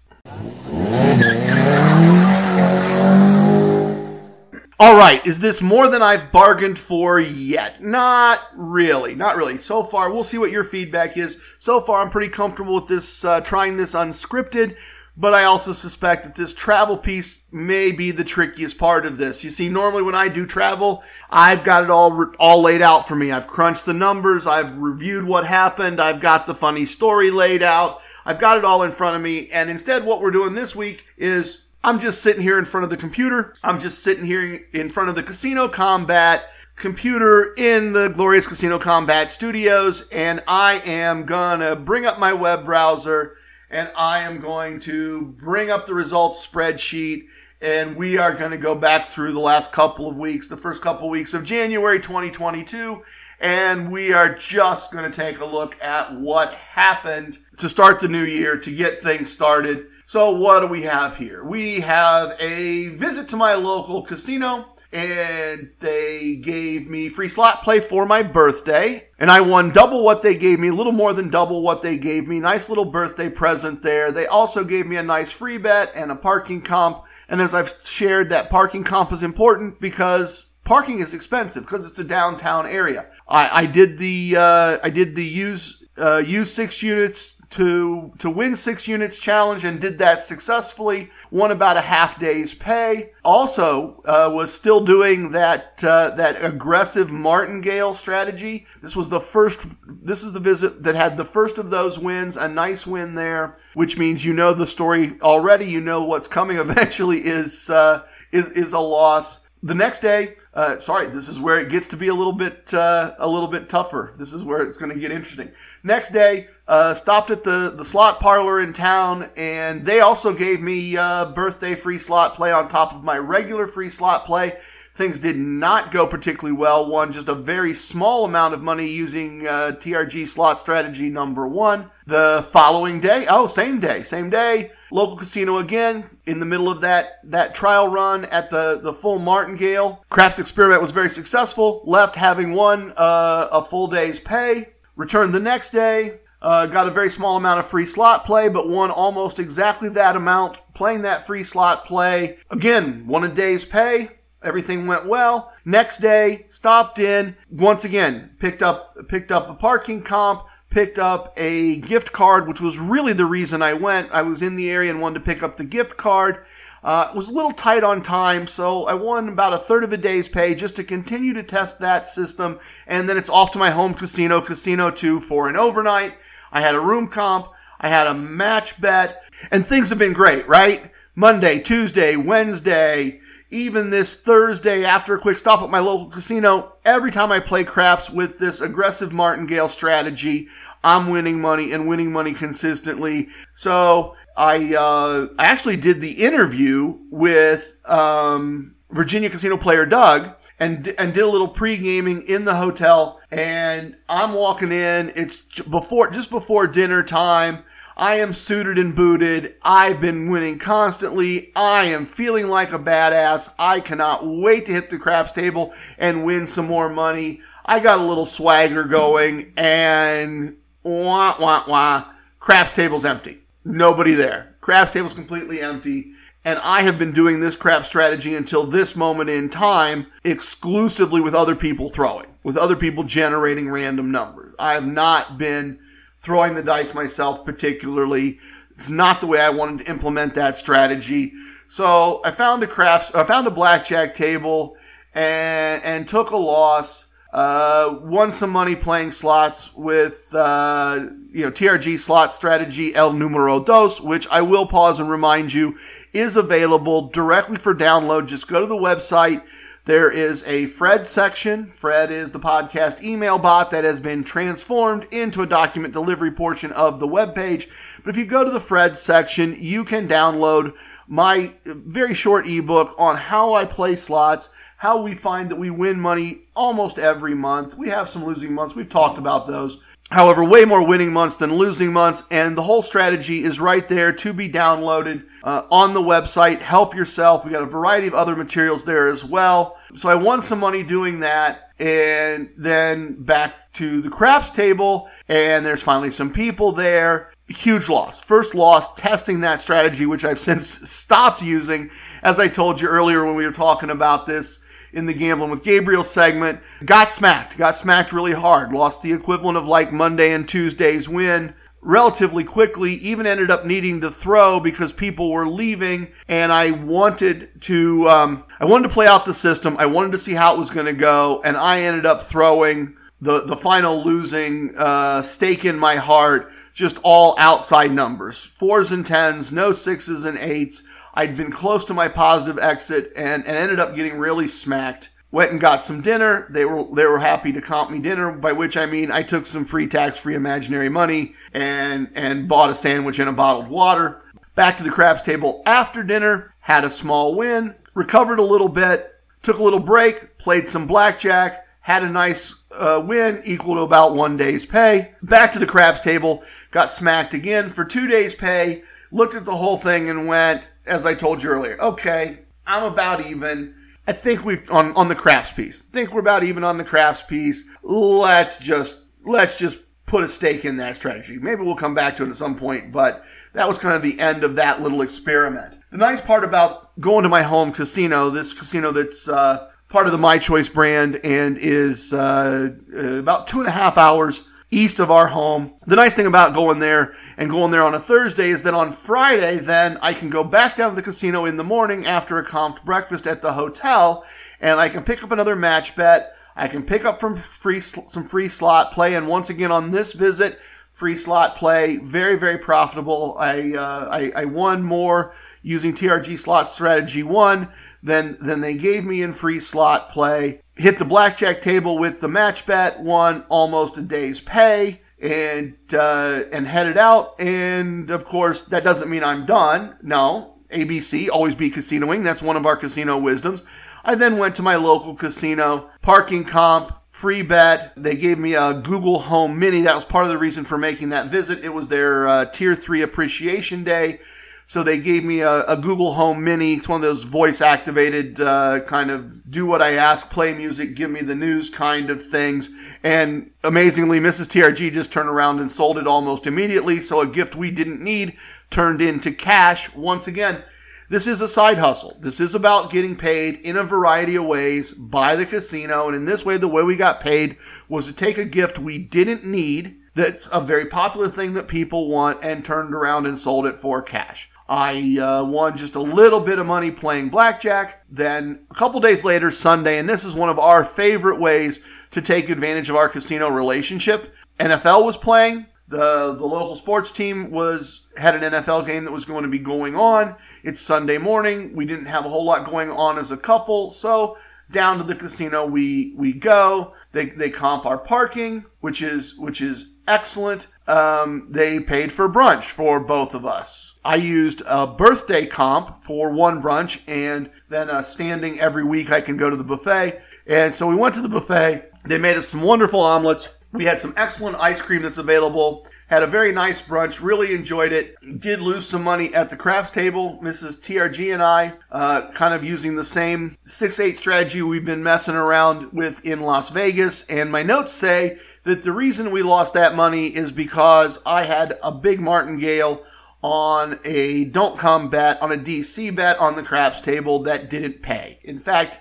All right, is this more than I've bargained for yet? Not really, not really. So far, we'll see what your feedback is. So far, I'm pretty comfortable with this, uh, trying this unscripted, but I also suspect that this travel piece may be the trickiest part of this. You see, normally when I do travel, I've got it all all laid out for me. I've crunched the numbers, I've reviewed what happened, I've got the funny story laid out, I've got it all in front of me, and instead, what we're doing this week is I'm just sitting here in front of the computer. I'm just sitting here in front of the Casino Combat computer in the Glorious Casino Combat studios, and I am gonna bring up my web browser and I am going to bring up the results spreadsheet and we are going to go back through the last couple of weeks, the first couple of weeks of January 2022, and we are just going to take a look at what happened to start the new year, to get things started. So, what do we have here? We have a visit to my local casino, and they gave me free slot play for my birthday. And I won double what they gave me, a little more than double what they gave me. Nice little birthday present there. They also gave me a nice free bet and a parking comp. And as I've shared, that parking comp is important because parking is expensive because it's a downtown area. I, I did the uh, I did the use uh, use six units to to win six units challenge and did that successfully. Won about a half day's pay. Also uh, was still doing that uh, that aggressive martingale strategy. This was the first. This is the visit that had the first of those wins. A nice win there, which means you know the story already. You know what's coming [laughs] eventually is uh, is is a loss. The next day, uh, sorry, this is where it gets to be a little bit uh, a little bit tougher. This is where it's going to get interesting. Next day, uh, stopped at the the slot parlor in town, and they also gave me uh, birthday free slot play on top of my regular free slot play. Things did not go particularly well. Won just a very small amount of money using uh, TRG slot strategy number one. The following day, oh, same day, same day, local casino again in the middle of that that trial run at the the full martingale. Craps experiment was very successful. Left having won uh, a full day's pay. Returned the next day. Uh, got a very small amount of free slot play, but won almost exactly that amount playing that free slot play. Again, won a day's pay. Everything went well. Next day, stopped in once again, picked up picked up a parking comp, picked up a gift card, which was really the reason I went. I was in the area and wanted to pick up the gift card. Uh, was a little tight on time, so I won about a third of a day's pay just to continue to test that system. And then it's off to my home casino, Casino 2, for an overnight. I had a room comp. I had a match bet. And things have been great, right? Monday, Tuesday, Wednesday, even this Thursday after a quick stop at my local casino, every time I play craps with this aggressive martingale strategy, I'm winning money and winning money consistently. So I uh, actually did the interview with um, Virginia casino player Doug and and did a little pre gaming in the hotel. And I'm walking in. It's before just before dinner time. I am suited and booted. I've been winning constantly. I am feeling like a badass. I cannot wait to hit the craps table and win some more money. I got a little swagger going and wah, wah, wah. Craps table's empty. Nobody there. Craps table's completely empty. And I have been doing this crap strategy until this moment in time exclusively with other people throwing, with other people generating random numbers. I have not been throwing the dice myself particularly. It's not the way I wanted to implement that strategy. So I found a craps, I found a blackjack table and, and took a loss. Uh, won some money playing slots with, uh, you know, TRG slot strategy El Numero Dos, which I will pause and remind you is available directly for download. Just go to the website. There is a Fred section. Fred is the podcast email bot that has been transformed into a document delivery portion of the web page. But if you go to the Fred section, you can download my very short ebook on how I play slots, how we find that we win money almost every month. We have some losing months. We've talked about those. However, way more winning months than losing months, and the whole strategy is right there to be downloaded uh, on the website. Help yourself. We got a variety of other materials there as well. So I won some money doing that, and then back to the craps table, and there's finally some people there. Huge loss. First loss testing that strategy, which I've since [laughs] stopped using. As I told you earlier when we were talking about this, in the Gambling with Gabriel segment. Got smacked, got smacked really hard. Lost the equivalent of like Monday and Tuesday's win relatively quickly, even ended up needing to throw because people were leaving and I wanted to, um, I wanted to play out the system. I wanted to see how it was going to go and I ended up throwing the, the final losing, uh, stake in my heart, just all outside numbers, fours and tens, no sixes and eights. I'd been close to my positive exit and, and ended up getting really smacked. Went and got some dinner. They were they were happy to comp me dinner, by which I mean I took some free tax free imaginary money and and bought a sandwich and a bottled water. Back to the craps table after dinner, had a small win, recovered a little bit, took a little break, played some blackjack, had a nice uh, win equal to about one day's pay. Back to the craps table, got smacked again for two days' pay, looked at the whole thing and went, as I told you earlier, okay, I'm about even. I think we've on on the craps piece. I think we're about even on the craps piece. Let's just let's just put a stake in that strategy. Maybe we'll come back to it at some point, but that was kind of the end of that little experiment. The nice part about going to my home casino, this casino that's uh, part of the My Choice brand and is uh, about two and a half hours east of our home. The nice thing about going there and going there on a Thursday is that on Friday, then I can go back down to the casino in the morning after a comped breakfast at the hotel and I can pick up another match bet. I can pick up from free some free slot play, and once again on this visit, free slot play, very very profitable. I uh, I, I won more using TRG slot strategy one than than they gave me in free slot play hit the blackjack table with the match bet, won almost a day's pay, and uh, and headed out. And of course, that doesn't mean I'm done. No, ABC, always be casinoing. That's one of our casino wisdoms. I then went to my local casino, parking comp, free bet. They gave me a Google Home Mini. That was part of the reason for making that visit. It was their uh, Tier 3 Appreciation Day. So they gave me a, a, Google Home Mini. It's one of those voice activated uh, kind of do what I ask, play music, give me the news kind of things. And amazingly, Mrs. TRG just turned around and sold it almost immediately. So a gift we didn't need turned into cash once again. This is a side hustle. This is about getting paid in a variety of ways by the casino. And in this way, the way we got paid was to take a gift we didn't need that's a very popular thing that people want and turned around and sold it for cash. I uh, won just a little bit of money playing blackjack. Then a couple days later, Sunday, and this is one of our favorite ways to take advantage of our casino relationship. NFL was playing. The, the local sports team was had an NFL game that was going to be going on. It's Sunday morning. We didn't have a whole lot going on as a couple, so down to the casino we we go. They they comp our parking, which is which is excellent. Um, they paid for brunch for both of us. I used a birthday comp for one brunch and then a standing every week I can go to the buffet. And so we went to the buffet. They made us some wonderful omelets. We had some excellent ice cream that's available. Had a very nice brunch. Really enjoyed it. Did lose some money at the craps table. Mrs. TRG and I, uh, kind of using the same 6-8 strategy we've been messing around with in Las Vegas. And my notes say that the reason we lost that money is because I had a big martingale on a don't come bet, on a DC bet on the craps table that didn't pay. In fact,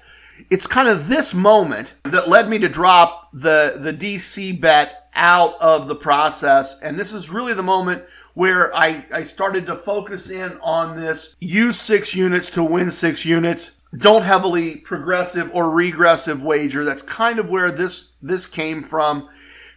it's kind of this moment that led me to drop the, the DC bet out of the process. And this is really the moment where I, I started to focus in on this use six units to win six units. Don't heavily progressive or regressive wager. That's kind of where this this came from.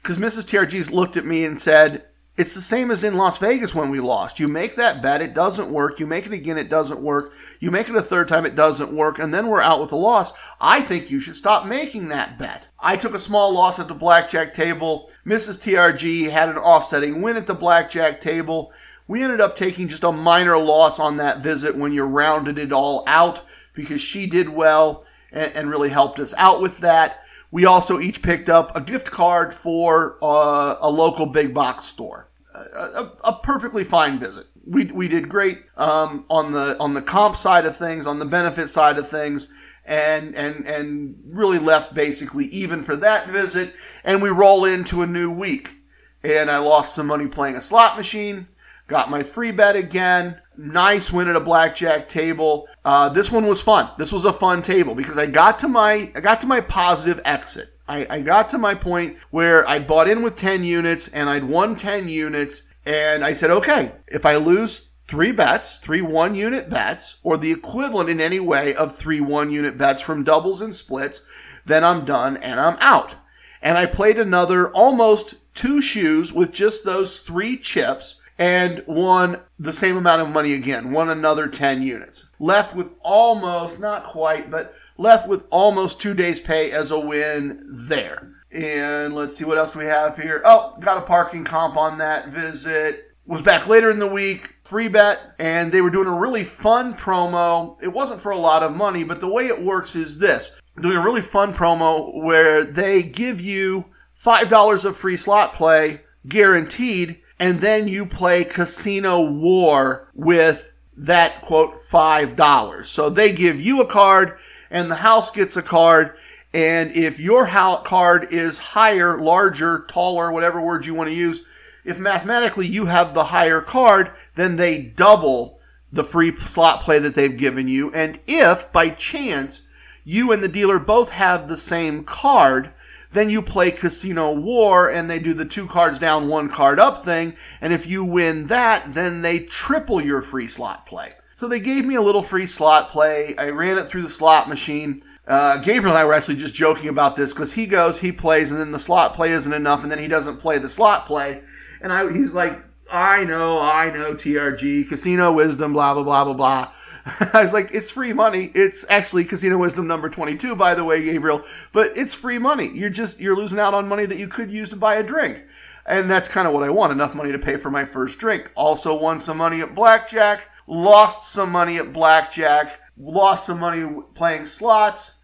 Because Mrs. TRG's looked at me and said, It's the same as in Las Vegas when we lost. You make that bet, it doesn't work. You make it again, it doesn't work. You make it a third time, it doesn't work. And then we're out with a loss. I think you should stop making that bet. I took a small loss at the blackjack table. Mrs. TRG had an offsetting win at the blackjack table. We ended up taking just a minor loss on that visit when you rounded it all out because she did well and, and really helped us out with that. We also each picked up a gift card for uh, a local big box store. A, a, a, perfectly fine visit. We, we did great um, on the on the comp side of things, on the benefit side of things, and and and really left basically even for that visit. And we roll into a new week, and I lost some money playing a slot machine. Got my free bet again. Nice win at a blackjack table. Uh, this one was fun. This was a fun table because I got to my I got to my positive exit. I, I got to my point where I bought in with 10 units and I'd won 10 units. And I said, okay, if I lose three bets, three one unit bets, or the equivalent in any way of three one unit bets from doubles and splits, then I'm done and I'm out. And I played another almost two shoes with just those three chips and won the same amount of money again, won another 10 units. Left with almost, not quite, but left with almost two days' pay as a win there. And let's see what else we have here. Oh, got a parking comp on that visit. Was back later in the week, free bet, and they were doing a really fun promo. It wasn't for a lot of money, but the way it works is this doing a really fun promo where they give you $5 of free slot play guaranteed and then you play Casino War with that quote five dollars. So they give you a card, and the house gets a card. And if your card is higher, larger, taller, whatever word you want to use, if mathematically you have the higher card, then they double the free slot play that they've given you. And if by chance you and the dealer both have the same card, then you play Casino War and they do the two cards down, one card up thing. And if you win that, then they triple your free slot play. So they gave me a little free slot play. I ran it through the slot machine. Uh, Gabriel and I were actually just joking about this because he goes, he plays, and then the slot play isn't enough, and then he doesn't play the slot play. And I, he's like, I know, I know, TRG, casino wisdom, blah, blah, blah, blah, blah. [laughs] I was like, it's free money. It's actually Casino Wisdom number 22, by the way, Gabriel, but it's free money. You're just, you're losing out on money that you could use to buy a drink. And that's kind of what I want enough money to pay for my first drink. Also, won some money at blackjack, lost some money at blackjack, lost some money playing slots,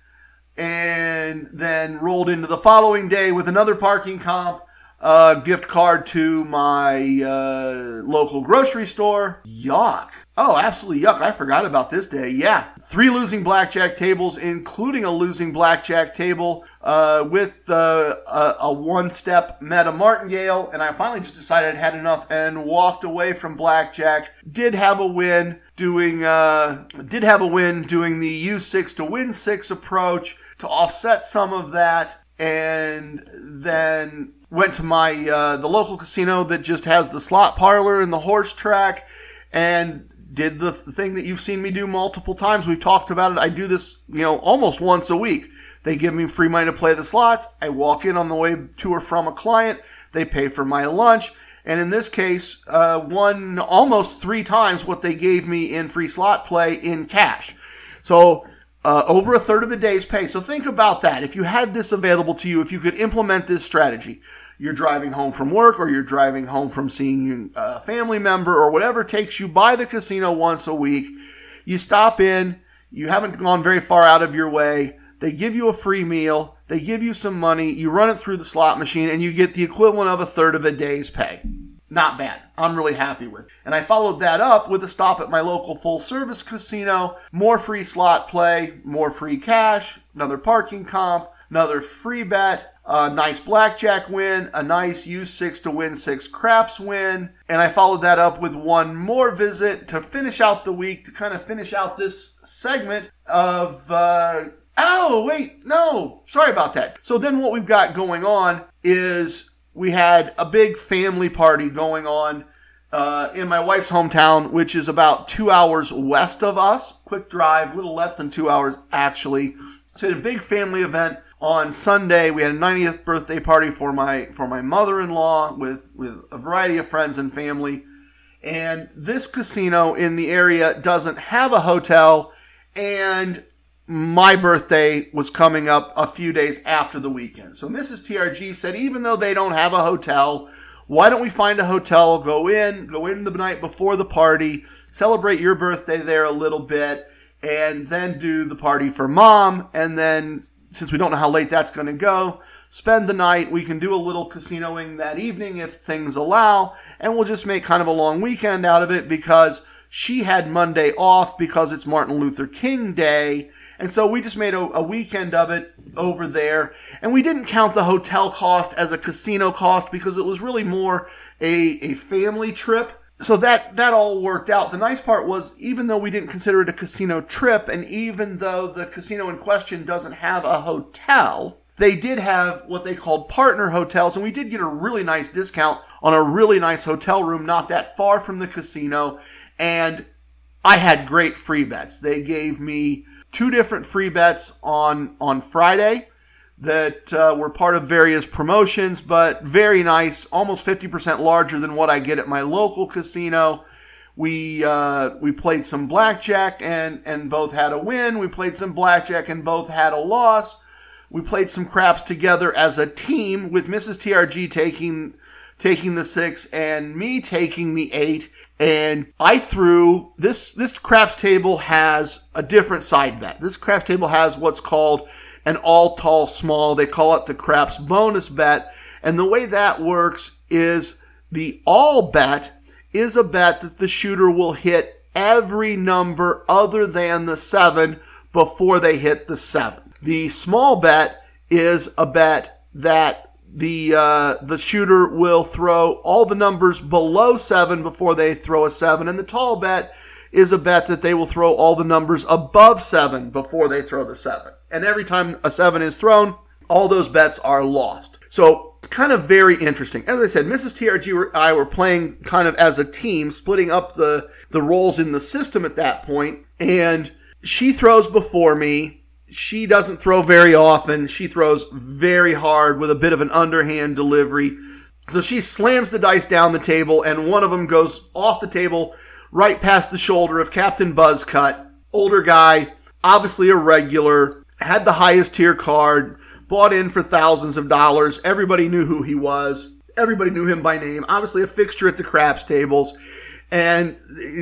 and then rolled into the following day with another parking comp uh, gift card to my uh, local grocery store. Yuck. Oh, absolutely yuck. I forgot about this day. Yeah. Three losing blackjack tables, including a losing blackjack table uh, with uh, a, a one step meta martingale. And I finally just decided I'd had enough and walked away from blackjack. Did have a win doing, uh, did have a win doing the U6 to win six approach to offset some of that. And then went to my uh, the local casino that just has the slot parlor and the horse track and did the thing that you've seen me do multiple times. We've talked about it. I do this you know almost once a week. They give me free money to play the slots. I walk in on the way to or from a client. They pay for my lunch. And in this case uh, won almost three times what they gave me in free slot play in cash. So uh, over a third of the day's pay. So think about that. If you had this available to you, if you could implement this strategy, you're driving home from work or you're driving home from seeing a uh, family member or whatever takes you by the casino once a week. You stop in, you haven't gone very far out of your way. They give you a free meal, they give you some money, you run it through the slot machine, and you get the equivalent of a third of a day's pay. Not bad. I'm really happy with. And I followed that up with a stop at my local full service casino, more free slot play, more free cash, another parking comp, another free bet, a nice blackjack win, a nice U6 to win six craps win. And I followed that up with one more visit to finish out the week, to kind of finish out this segment of, uh, oh, wait, no, sorry about that. So then what we've got going on is we had a big family party going on uh, in my wife's hometown, which is about two hours west of us. Quick drive, little less than two hours actually. So a big family event on Sunday. We had a 90th birthday party for my for my mother-in-law with with a variety of friends and family. And this casino in the area doesn't have a hotel and my birthday was coming up a few days after the weekend. So Mrs. TRG said even though they don't have a hotel, why don't we find a hotel, go in, go in the night before the party, celebrate your birthday there a little bit and then do the party for mom. And then, since we don't know how late that's going to go, spend the night. We can do a little casinoing that evening if things allow, and we'll just make kind of a long weekend out of it because she had Monday off because it's Martin Luther King Day. And so we just made a, a, weekend of it over there. And we didn't count the hotel cost as a casino cost because it was really more a, a family trip so that that all worked out. The nice part was even though we didn't consider it a casino trip, and even though the casino in question doesn't have a hotel, they did have what they called partner hotels, and we did get a really nice discount on a really nice hotel room not that far from the casino. And I had great free bets. They gave me two different free bets on on Friday that uh, were part of various promotions, but very nice, almost 50% larger than what I get at my local casino. We uh, we played some blackjack and and both had a win. We played some blackjack and both had a loss. We played some craps together as a team with Mrs. TRG taking taking the six and me taking the eight. And I threw this this craps table has a different side bet. This craps table has what's called an all tall small. They call it the craps bonus bet. And the way that works is the all bet is a bet that the shooter will hit every number other than the seven before they hit the seven. The small bet is a bet that the uh, the shooter will throw all the numbers below seven before they throw a seven, and the tall bet is a bet that they will throw all the numbers above seven before they throw the seven. And every time a seven is thrown, all those bets are lost. So kind of very interesting. As I said, Mrs. TRG and I were playing kind of as a team, splitting up the, the roles in the system at that point. And she throws before me. She doesn't throw very often. She throws very hard with a bit of an underhand delivery. So she slams the dice down the table, and one of them goes off the table right past the shoulder of Captain Buzzcut. Older guy, obviously a regular, had the highest tier card, bought in for thousands of dollars. Everybody knew who he was. Everybody knew him by name. Obviously a fixture at the craps tables. And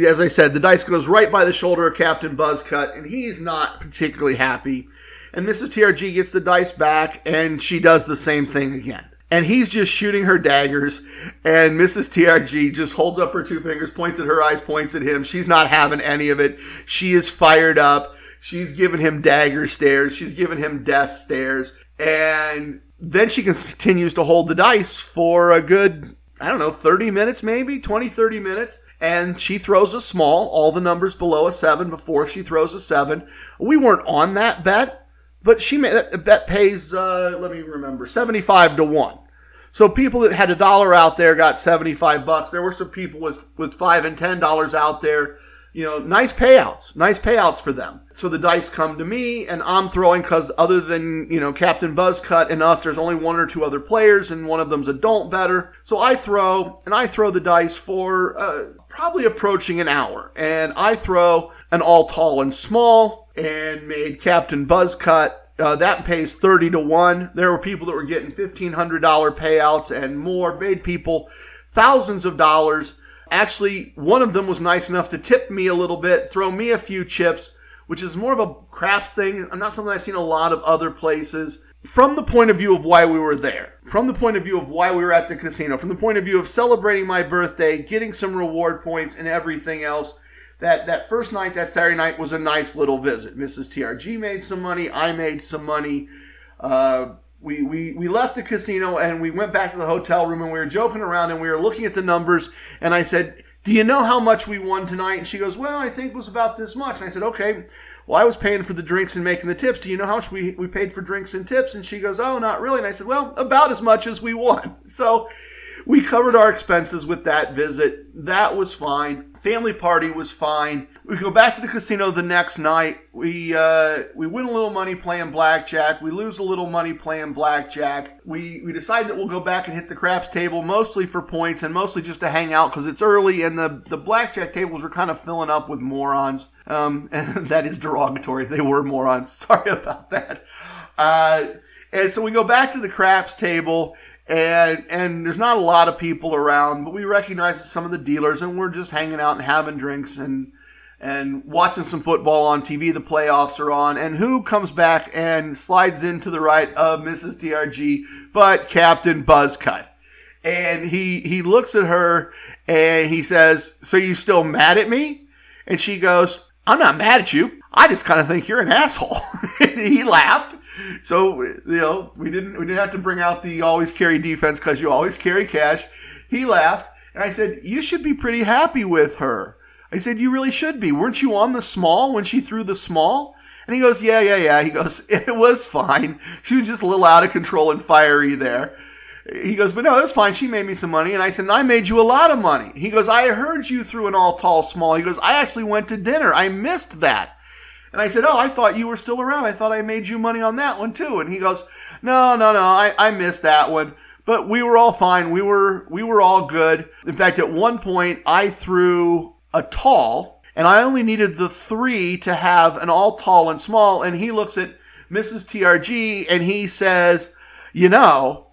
as I said, the dice goes right by the shoulder of Captain Buzzcut, and he's not particularly happy. And Mrs. TRG gets the dice back, and she does the same thing again and he's just shooting her daggers. And Mrs. TRG just holds up her two fingers, points at her eyes, points at him. She's not having any of it. She is fired up. She's giving him dagger stares. She's giving him death stares. And then she continues to hold the dice for a good, I don't know, 30 minutes maybe, 20, 30 minutes. And she throws a small, all the numbers below a seven before she throws a seven. We weren't on that bet but she made that bet pays. Uh, let me remember, seventy-five to one. So people that had a dollar out there got seventy-five bucks. There were some people with with five and ten dollars out there. You know, nice payouts, nice payouts for them. So the dice come to me, and I'm throwing because other than you know Captain Buzzcut and us, there's only one or two other players, and one of them's a don't better. So I throw, and I throw the dice for uh, probably approaching an hour, and I throw an all tall and small and made Captain Buzzcut. Uh, that pays 30 to 1. There were people that were getting $1,500 payouts and more, made people thousands of dollars. Actually, one of them was nice enough to tip me a little bit, throw me a few chips, which is more of a craps thing. I'm not something I've seen a lot of other places. From the point of view of why we were there, from the point of view of why we were at the casino, from the point of view of celebrating my birthday, getting some reward points, and everything else, that that first night, that Saturday night, was a nice little visit. Mrs. TRG made some money. I made some money. Uh, we, we, we left the casino and we went back to the hotel room and we were joking around and we were looking at the numbers. And I said, Do you know how much we won tonight? And she goes, Well, I think it was about this much. And I said, Okay, well, I was paying for the drinks and making the tips. Do you know how much we, we paid for drinks and tips? And she goes, Oh, not really. And I said, Well, about as much as we won. [laughs] So we covered our expenses with that visit. That was fine. Family party was fine. We go back to the casino the next night. We uh, we win a little money playing blackjack. We lose a little money playing blackjack. We we decide that we'll go back and hit the craps table mostly for points and mostly just to hang out because it's early and the the blackjack tables were kind of filling up with morons. Um, [laughs] and that is derogatory. They were morons. [laughs] Sorry about that. Uh, and so we go back to the craps table and and there's not a lot of people around, but we recognize some of the dealers, and we're just hanging out and having drinks and and watching some football on TV. The playoffs are on, and who comes back and slides into the right of Mrs. TRG, but Captain Buzzcut. And he he looks at her and he says, "So you still mad at me?" And she goes, "I'm not mad at you. I just kind of think you're an asshole." [laughs] he laughed so you know we didn't we didn't have to bring out the always carry defense because you always carry cash. He laughed, and I said, "You should be pretty happy with her." I said, "You really should be. Weren't you on the small when she threw the small?" And he goes, "Yeah, yeah, yeah." He goes, [laughs] "It was fine. She was just a little out of control and fiery there." He goes, but no, that's fine. She made me some money. And I said, I made you a lot of money. He goes, I heard you threw an all tall small. He goes, I actually went to dinner. I missed that. And I said, Oh, I thought you were still around. I thought I made you money on that one too. And he goes, No, no, no, I, I missed that one. But we were all fine. We were we were all good. In fact, at one point I threw a tall and I only needed the three to have an all tall and small. And he looks at Mrs. TRG and he says, You know,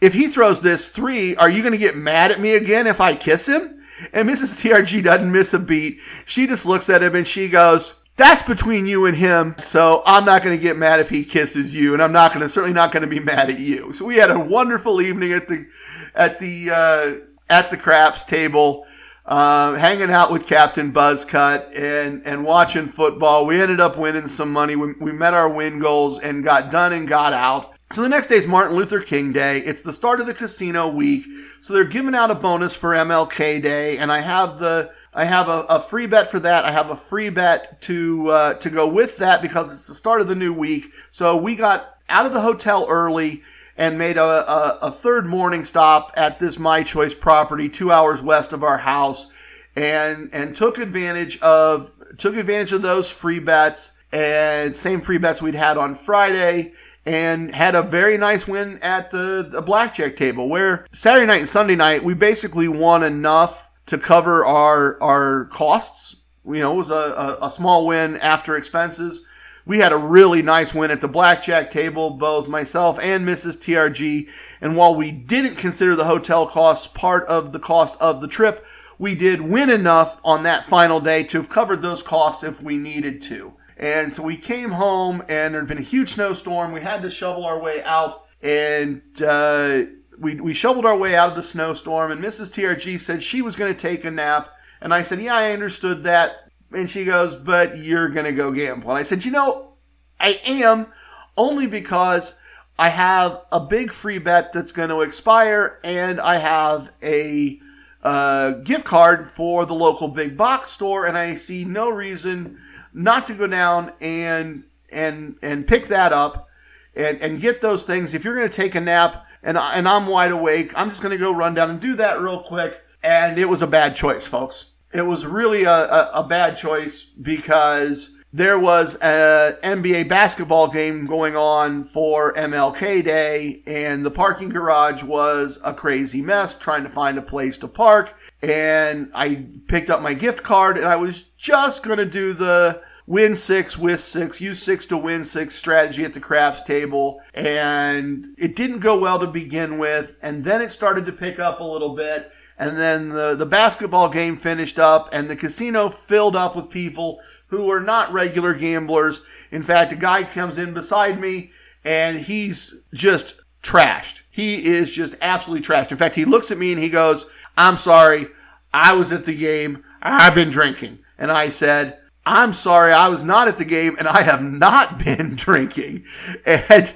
if he throws this three, are you going to get mad at me again if I kiss him? And Mrs. TRG doesn't miss a beat. She just looks at him and she goes, that's between you and him. So I'm not going to get mad if he kisses you, and I'm not going to certainly not going to be mad at you. So we had a wonderful evening at the at the uh, at the craps table, uh, hanging out with Captain Buzzcut and and watching football. We ended up winning some money. We, we met our win goals and got done and got out. So the next day is Martin Luther King Day. It's the start of the casino week. So they're giving out a bonus for MLK Day, and I have the I have a, a, free bet for that. I have a free bet to uh, to go with that because it's the start of the new week. So we got out of the hotel early and made a, a, a third morning stop at this My Choice property, two hours west of our house, and and took advantage of took advantage of those free bets and same free bets we'd had on Friday and had a very nice win at the, the blackjack table where Saturday night and Sunday night we basically won enough to cover our our costs. You know, it was a, a, a small win after expenses. We had a really nice win at the blackjack table, both myself and Mrs. TRG. And while we didn't consider the hotel costs part of the cost of the trip, we did win enough on that final day to have covered those costs if we needed to. And so we came home, and there had been a huge snowstorm. We had to shovel our way out, and uh, we, we shoveled our way out of the snowstorm, and Mrs. TRG said she was going to take a nap. And I said, Yeah, I understood that. And she goes, But you're going to go gamble. And I said, You know, I am only because I have a big free bet that's going to expire, and I have a uh, gift card for the local big box store, and I see no reason not to go down and and and pick that up and and get those things. If you're going to take a nap, and, I, and I'm wide awake. I'm just going to go run down and do that real quick. And it was a bad choice, folks. It was really a, a, a bad choice because there was an NBA basketball game going on for MLK Day, and the parking garage was a crazy mess trying to find a place to park. And I picked up my gift card, and I was just going to do the win six with six, use six to win six strategy at the craps table. And it didn't go well to begin with. And then it started to pick up a little bit. And then the, the basketball game finished up and the casino filled up with people who are not regular gamblers. In fact, a guy comes in beside me and he's just trashed. He is just absolutely trashed. In fact, he looks at me and he goes, I'm sorry. I was at the game. I've been drinking. And I said, I'm sorry, I was not at the game and I have not [laughs] been drinking. And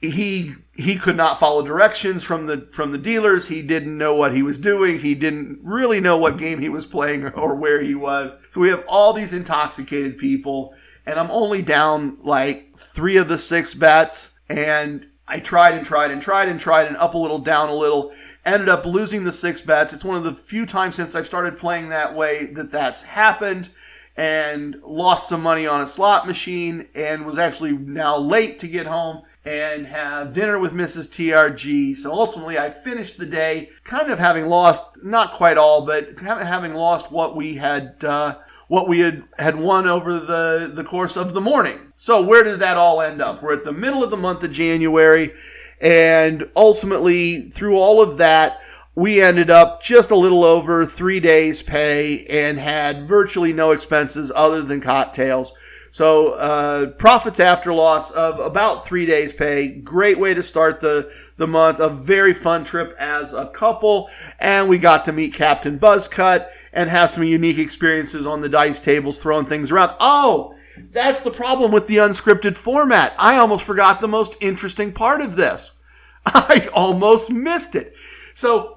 he he could not follow directions from the from the dealers. He didn't know what he was doing. He didn't really know what game he was playing [laughs] or where he was. So we have all these intoxicated people and I'm only down like 3 of the 6 bets and I tried and tried and tried and tried and up a little, down a little. Ended up losing the six bets. It's one of the few times since I've started playing that way that that's happened and lost some money on a slot machine and was actually now late to get home and have dinner with Mrs. TRG. So ultimately, I finished the day kind of having lost, not quite all, but kind of having lost what we had. Uh, what we had, had won over the, the course of the morning. So, where did that all end up? We're at the middle of the month of January, and ultimately, through all of that, we ended up just a little over three days' pay and had virtually no expenses other than cocktails. So, uh, profits after loss of about three days' pay. Great way to start the, the month. A very fun trip as a couple. And we got to meet Captain Buzzcut and have some unique experiences on the dice tables, throwing things around. Oh, that's the problem with the unscripted format. I almost forgot the most interesting part of this. [laughs] I almost missed it. So,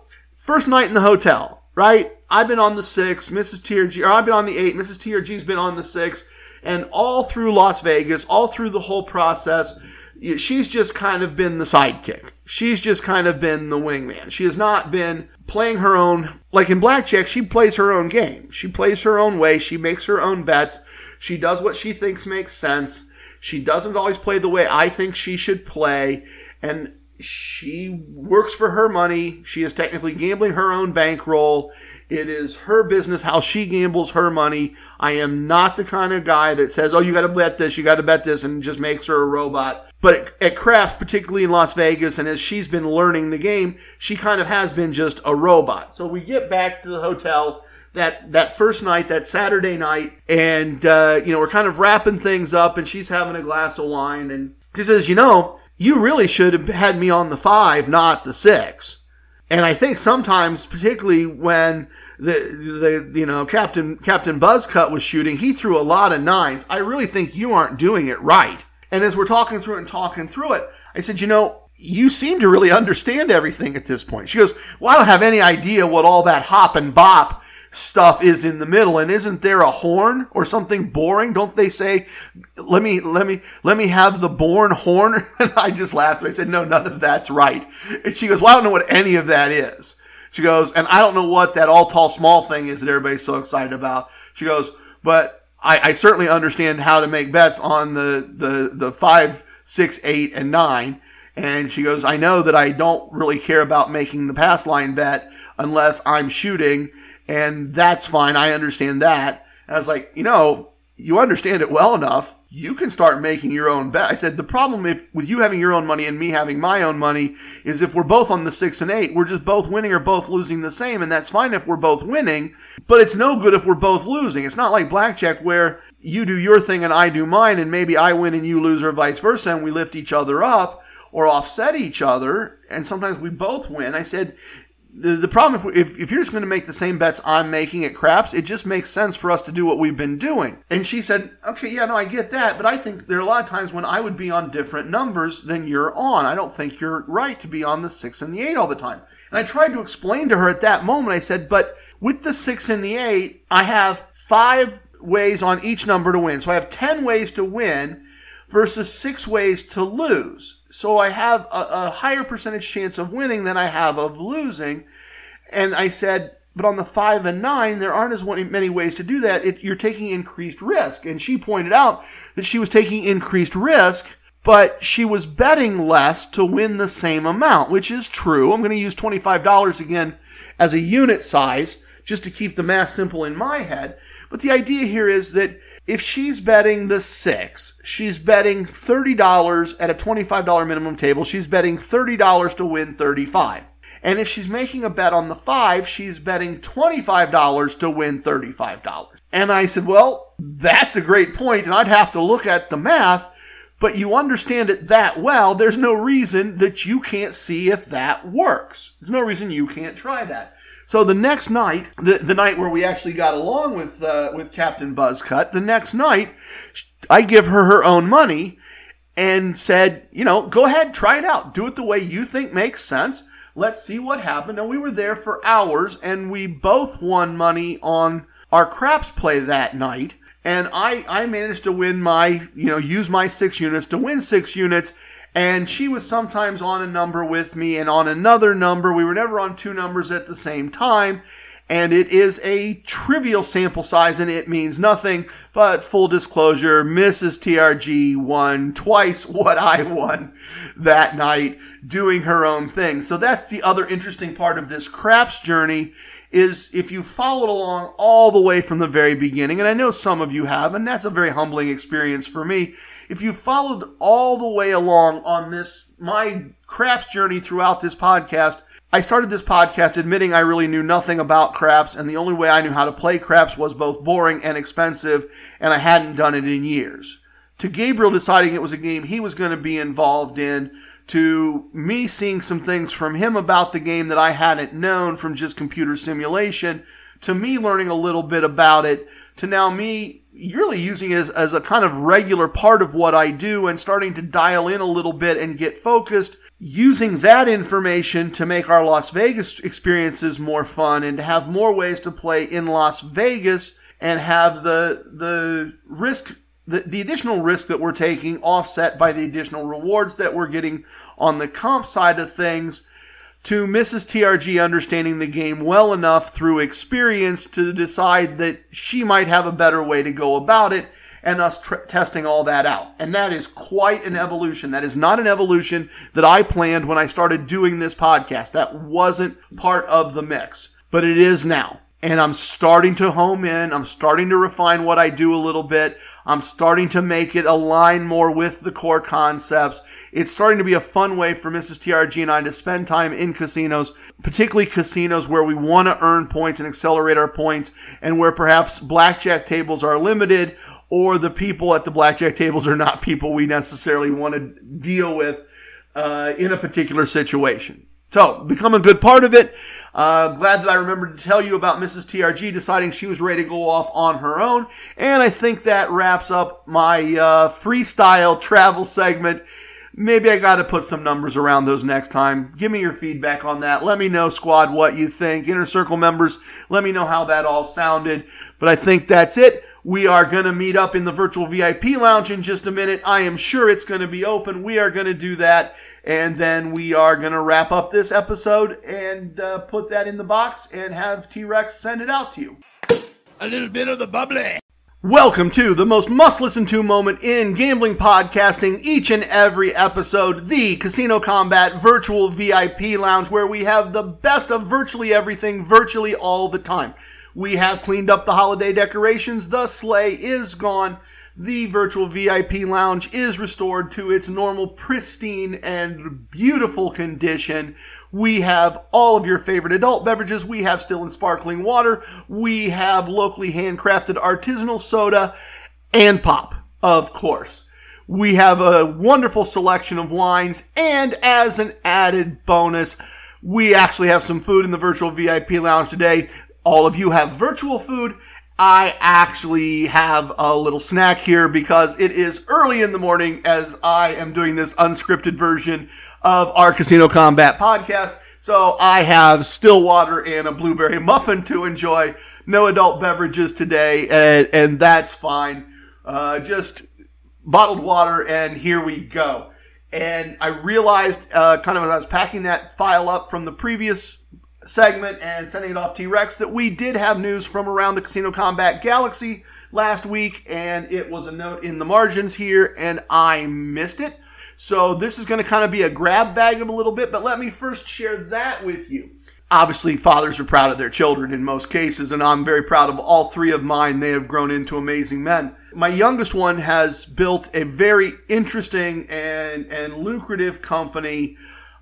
first night in the hotel, right? I've been on the six, Mrs. TRG, or I've been on the eight, Mrs. TRG's been on the six and all through Las Vegas, all through the whole process, she's just kind of been the sidekick. She's just kind of been the wingman. She has not been playing her own, like in Blackjack, she plays her own game. She plays her own way. She makes her own bets. She does what she thinks makes sense. She doesn't always play the way I think she should play. And she works for her money. She is technically gambling her own bankroll. It is her business how she gambles her money. I am not the kind of guy that says, oh, you got to bet this, you got to bet this, and just makes her a robot. But at craps, particularly in Las Vegas, and as she's been learning the game, she kind of has been just a robot. So we get back to the hotel that that first night, that Saturday night, and uh, you know we're kind of wrapping things up, and she's having a glass of wine, and she says, you know, you really should have had me on the five, not the six. And I think sometimes, particularly when the the you know Captain Captain Buzzcut was shooting, he threw a lot of nines. I really think you aren't doing it right. And as we're talking through it and talking through it, I said, you know, you seem to really understand everything at this point. She goes, well, I don't have any idea what all that hop and bop stuff is in the middle. And isn't there a horn or something boring? Don't they say let me let me let me have the born horn? [laughs] And i just laughed. I said no none of that's right. And she goes well i don't know what any of that is. She goes and i don't know what that all tall small thing is that everybody's so excited about. She goes but i, I certainly understand how to make bets on the the the five six eight and nine. And she goes, I know that I don't really care about making the pass line bet unless I'm shooting and that's fine. I understand that. And I was like, you know, you understand it well enough. You can start making your own bet. I said the problem if with you having your own money and me having my own money is if we're both on the six and eight, we're just both winning or both losing the same, and that's fine if we're both winning. But it's no good if we're both losing. It's not like blackjack where you do your thing and I do mine, and maybe I win and you lose, or vice versa, and we lift each other up or offset each other, and sometimes we both win. I said the, the problem if, if, if you're just going to make the same bets I'm making at craps, it just makes sense for us to do what we've been doing. And she said, okay, yeah, no, I get that, but I think there are a lot of times when I would be on different numbers than you're on. I don't think you're right to be on the six and the eight all the time. And I tried to explain to her at that moment, I said, but with the six and the eight, I have five ways on each number to win. So I have 10 ways to win versus six ways to lose. So I have a, a higher percentage chance of winning than I have of losing. And I said, but on the five and nine, there aren't as many ways to do that. It, you're taking increased risk. And she pointed out that she was taking increased risk, but she was betting less to win the same amount, which is true. I'm going to use $25 again as a unit size just to keep the math simple in my head. But the idea here is that if she's betting the six, she's betting $30 at a $25 minimum table. She's betting $30 to win 35. And if she's making a bet on the five, she's betting $25 to win $35. And I said, well, that's a great point, and I'd have to look at the math, but you understand it that well, there's no reason that you can't see if that works. There's no reason you can't try that. So the next night, the, the night where we actually got along with uh, with Captain Buzzcut, the next night, I give her her own money and said, you know, go ahead, try it out, do it the way you think makes sense. Let's see what happened. And we were there for hours, and we both won money on our craps play that night. And I I managed to win my you know use my six units to win six units And she was sometimes on a number with me and on another number. We were never on two numbers at the same time and it is a trivial sample size and it means nothing. But full disclosure, Mrs. TRG won twice what I won that night doing her own thing. So that's the other interesting part of this craps journey is if you followed along all the way from the very beginning, and I know some of you have, and that's a very humbling experience for me. If you followed all the way along on this, my craps journey throughout this podcast, I started this podcast admitting I really knew nothing about craps, and the only way I knew how to play craps was both boring and expensive, and I hadn't done it in years. To Gabriel deciding it was a game he was going to be involved in, to me seeing some things from him about the game that I hadn't known from just computer simulation, to me learning a little bit about it, to now me really using it as, as a kind of regular part of what I do and starting to dial in a little bit and get focused using that information to make our Las Vegas experiences more fun and to have more ways to play in Las Vegas and have the the risk the, the additional risk that we're taking offset by the additional rewards that we're getting on the comp side of things to Mrs. TRG understanding the game well enough through experience to decide that she might have a better way to go about it and us tr- testing all that out. And that is quite an evolution. That is not an evolution that I planned when I started doing this podcast. That wasn't part of the mix, but it is now. And I'm starting to home in. I'm starting to refine what I do a little bit. I'm starting to make it align more with the core concepts. It's starting to be a fun way for Mrs. TRG and I to spend time in casinos, particularly casinos where we want to earn points and accelerate our points and where perhaps blackjack tables are limited or the people at the blackjack tables are not people we necessarily want to deal with uh, in a particular situation. So, become a good part of it. Uh, glad that I remembered to tell you about Mrs. TRG deciding she was ready to go off on her own. And I think that wraps up my uh, freestyle travel segment. Maybe I got to put some numbers around those next time. Give me your feedback on that. Let me know, squad, what you think. Inner Circle members, let me know how that all sounded. But I think that's it. We are going to meet up in the virtual VIP lounge in just a minute. I am sure it's going to be open. We are going to do that. And then we are going to wrap up this episode and uh, put that in the box and have T Rex send it out to you. A little bit of the bubbly. Welcome to the most must listen to moment in gambling podcasting each and every episode, the Casino Combat Virtual VIP Lounge, where we have the best of virtually everything virtually all the time. We have cleaned up the holiday decorations. The sleigh is gone. The virtual VIP lounge is restored to its normal, pristine, and beautiful condition. We have all of your favorite adult beverages. We have still and sparkling water. We have locally handcrafted artisanal soda and pop, of course. We have a wonderful selection of wines. And as an added bonus, we actually have some food in the virtual VIP lounge today all of you have virtual food. I actually have a little snack here because it is early in the morning as I am doing this unscripted version of our Casino Combat podcast. So I have still water and a blueberry muffin to enjoy. No adult beverages today, and, and that's fine. Uh, just bottled water, and here we go. And I realized, uh, kind of as I was packing that file up from the previous segment and sending it off T Rex that we did have news from around the Casino Combat Galaxy last week, and it was a note in the margins here, and I missed it. So this is going to kind of be a grab bag of a little bit, but let me first share that with you. Obviously, fathers are proud of their children in most cases, and I'm very proud of all three of mine. They have grown into amazing men. My youngest one has built a very interesting and, and lucrative company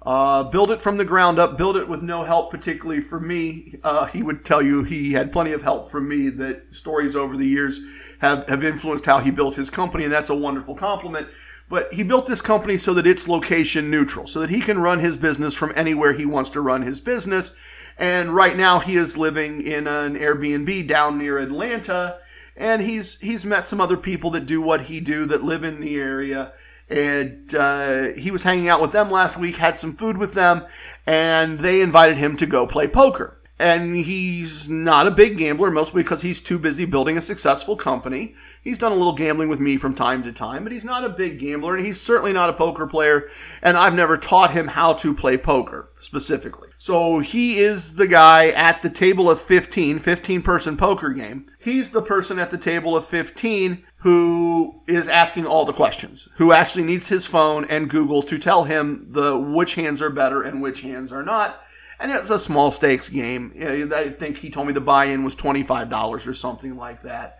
uh, build it from the ground up, build it with no help, particularly for me. Uh, he would tell you he had plenty of help from me, that stories over the years have, have influenced how he built his company, and that's a wonderful compliment. But he built this company so that it's location neutral, so that he can run his business from anywhere he wants to run his business. And right now he is living in an Airbnb down near Atlanta, and he's he's met some other people that do what he do that live in the area and uh, he was hanging out with them last week, had some food with them, and they invited him to go play poker. and he's not a big gambler, mostly because he's too busy building a successful company. He's done a little gambling with me from time to time, but he's not a big gambler, and he's certainly not a poker player, and I've never taught him how to play poker specifically. So he is the guy at the table of 15, 15 person poker game. He's the person at the table of 15 who is asking all the questions, who actually needs his phone and Google to tell him the which hands are better and which hands are not and it's a small stakes game. I think he told me the buy-in was $25 or something like that.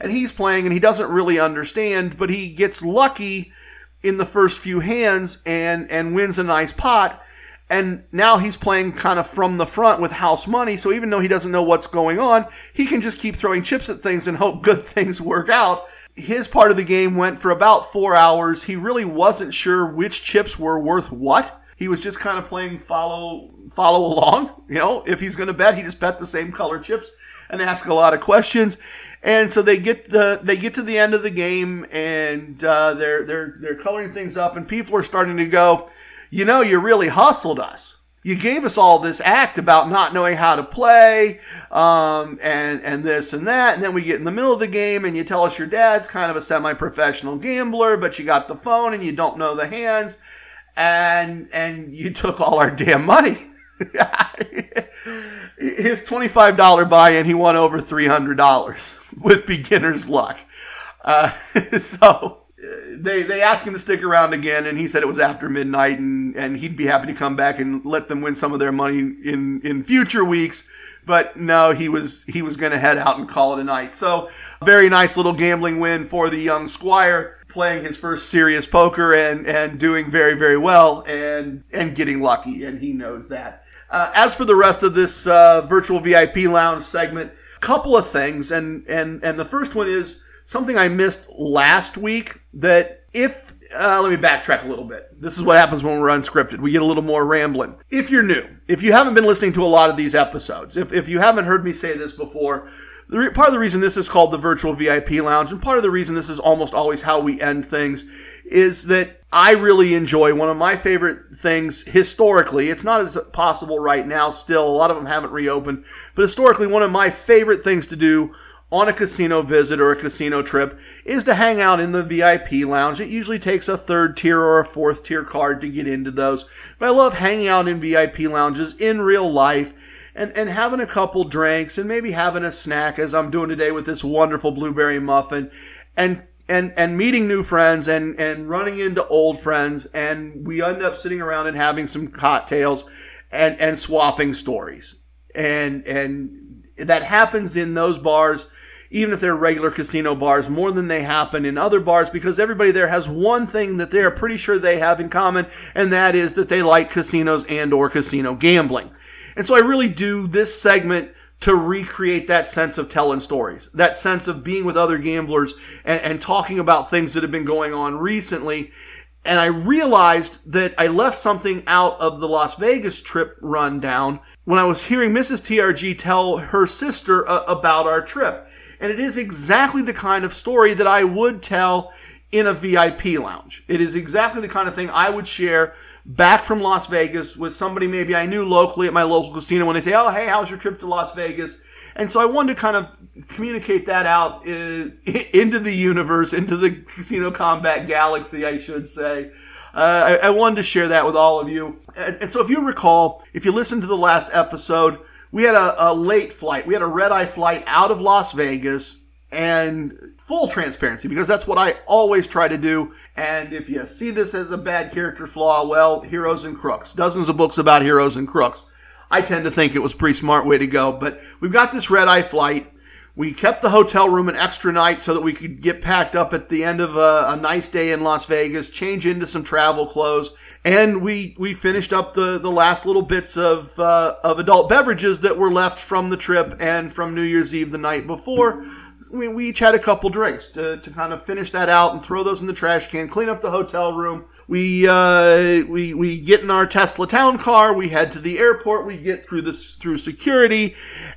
And he's playing and he doesn't really understand, but he gets lucky in the first few hands and and wins a nice pot. And now he's playing kind of from the front with house money. So even though he doesn't know what's going on, he can just keep throwing chips at things and hope [laughs] good things work out. His part of the game went for about four hours. He really wasn't sure which chips were worth what. He was just kind of playing follow follow along. You know, if he's going to bet, he just bet the same color chips and ask a lot of questions. And so they get the they get to the end of the game and uh, they're they're they're coloring things up, and people are starting to go, you know, you really hustled us. You gave us all this act about not knowing how to play, um, and and this and that, and then we get in the middle of the game, and you tell us your dad's kind of a semi-professional gambler, but you got the phone and you don't know the hands, and and you [laughs] took all our damn money. [laughs] His twenty-five dollar buy-in, he won over three hundred dollars [laughs] with beginner's luck. Uh, so they they asked him to stick around again, and he said it was after midnight, and and he'd be happy to come back and let them win some of their money in in future weeks. But no, he was he was going to head out and call it a night. So very nice little gambling win for the young squire playing his first serious poker and and doing very very well and and getting lucky and he knows that uh, as for the rest of this uh, virtual vip lounge segment couple of things and and and the first one is something i missed last week that if uh, let me backtrack a little bit. This is what happens when we're unscripted. We get a little more rambling. If you're new, if you haven't been listening to a lot of these episodes, if, if you haven't heard me say this before, the part of the reason this is called the virtual VIP lounge, and part of the reason this is almost always how we end things, is that I really enjoy one of my favorite things historically. It's not as possible right now, still. A lot of them haven't reopened, but historically, one of my favorite things to do on a casino visit or a casino trip is to hang out in the VIP lounge. It usually takes a third tier or a fourth tier card to get into those, but I love hanging out in VIP lounges in real life and, and having a couple drinks and maybe having a snack as I'm doing today with this wonderful blueberry muffin and and and meeting new friends and and running into old friends. And we end up sitting around and having some cocktails and and swapping stories. And and that happens in those bars even if they're regular casino bars more than they happen in other bars because everybody there has one thing that they're pretty sure they have in common and that is that they like casinos and or casino gambling and so I really do this segment to recreate that sense of telling stories, that sense of being with other gamblers and, and talking about things that have been going on recently. And I realized that I left something out of the Las Vegas trip rundown when I was hearing Mrs. TRG tell her sister uh, about our trip. And it is exactly the kind of story that I would tell in a VIP lounge. It is exactly the kind of thing I would share back from Las Vegas with somebody maybe I knew locally at my local casino when they say, "Oh, hey, how's your trip to Las Vegas?" And so I wanted to kind of communicate that out uh, [laughs] into the universe, into the casino combat galaxy, I should say. Uh, I, I, wanted to share that with all of you. And, and, so if you recall, if you listened to the last episode, we had a, a late flight. We had a red eye flight out of Las Vegas and full transparency because that's what I always try to do. And if you see this as a bad character flaw, well, heroes and crooks. Dozens of books about heroes and crooks. I tend to think it was a pretty smart way to go. But we've got this red eye flight. We kept the hotel room an extra night so that we could get packed up at the end of a, a nice day in Las Vegas, change into some travel clothes, and we we finished up the the last little bits of uh, of adult beverages that were left from the trip and from New Year's Eve the night before we, we each had a couple drinks to, to kind of finish that out and throw those in the trash can, clean up the hotel room. We uh, we we get in our Tesla town car. We head to the airport. We get through this through security,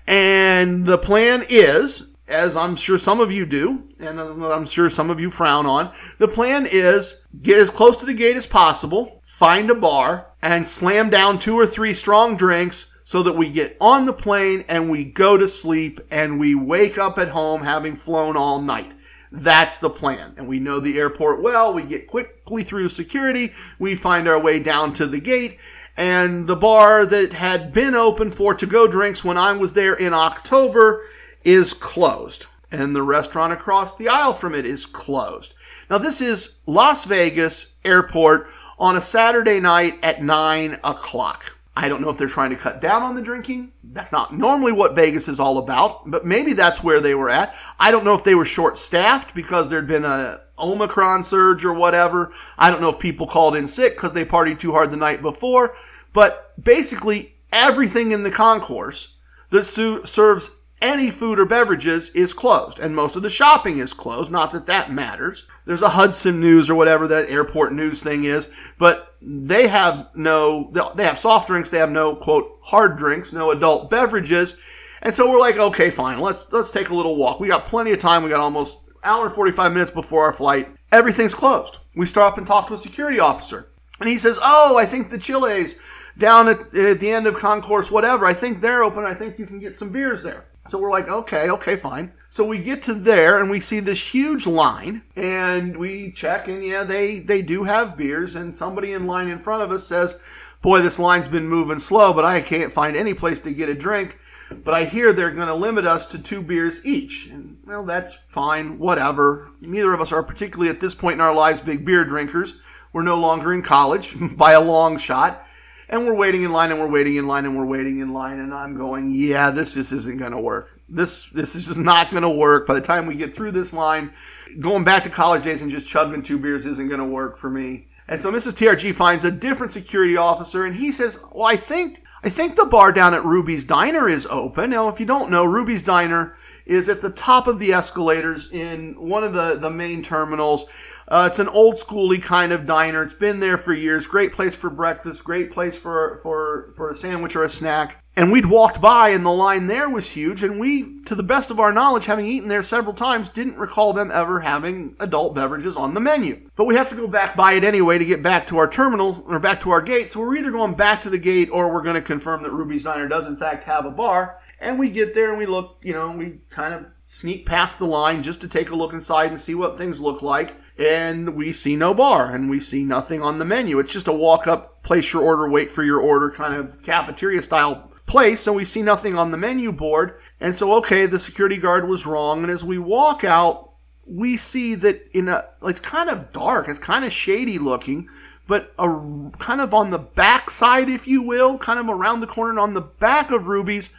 and the plan is, as I'm sure some of you do, and I'm sure some of you frown on. The plan is get as close to the gate as possible, find a bar, and slam down two or three strong drinks so that we get on the plane and we go to sleep and we wake up at home having flown all night. That's the plan. And we know the airport well. We get quickly through security. We find our way down to the gate. And the bar that had been open for to go drinks when I was there in October is closed. And the restaurant across the aisle from it is closed. Now, this is Las Vegas Airport on a Saturday night at 9 o'clock. I don't know if they're trying to cut down on the drinking. That's not normally what Vegas is all about, but maybe that's where they were at. I don't know if they were short staffed because there'd been a Omicron surge or whatever. I don't know if people called in sick because they partied too hard the night before, but basically everything in the concourse that serves any food or beverages is closed, and most of the shopping is closed. Not that that matters. There's a Hudson News or whatever that airport news thing is, but they have no, they have soft drinks. They have no quote hard drinks, no adult beverages, and so we're like, okay, fine, let's let's take a little walk. We got plenty of time. We got almost hour and 45 minutes before our flight. Everything's closed. We stop and talk to a security officer, and he says, "Oh, I think the Chili's." Down at, at the end of concourse, whatever. I think they're open. I think you can get some beers there. So we're like, okay, okay, fine. So we get to there and we see this huge line and we check and yeah, they, they do have beers and somebody in line in front of us says, boy, this line's been moving slow, but I can't find any place to get a drink. But I hear they're going to limit us to two beers each. And well, that's fine, whatever. Neither of us are particularly at this point in our lives big beer drinkers. We're no longer in college [laughs] by a long shot and we're waiting in line and we're waiting in line and we're waiting in line and I'm going, yeah, this just isn't going to work. This this is just not going to work. By the time we get through this line, going back to college days and just chugging two beers isn't going to work for me. And so Mrs. TRG finds a different security officer and he says, "Well, I think I think the bar down at Ruby's Diner is open." Now, if you don't know, Ruby's Diner is at the top of the escalators in one of the the main terminals. Uh, it's an old schooly kind of diner. It's been there for years. Great place for breakfast. Great place for for for a sandwich or a snack. And we'd walked by, and the line there was huge. And we, to the best of our knowledge, having eaten there several times, didn't recall them ever having adult beverages on the menu. But we have to go back by it anyway to get back to our terminal or back to our gate. So we're either going back to the gate or we're going to confirm that Ruby's Diner does in fact have a bar. And we get there and we look, you know, we kind of sneak past the line just to take a look inside and see what things look like. And we see no bar and we see nothing on the menu. It's just a walk up, place your order, wait for your order kind of cafeteria style place. And we see nothing on the menu board. And so, okay, the security guard was wrong. And as we walk out, we see that in a, like, kind of dark, it's kind of shady looking but a, kind of on the back side, if you will, kind of around the corner and on the back of Ruby's,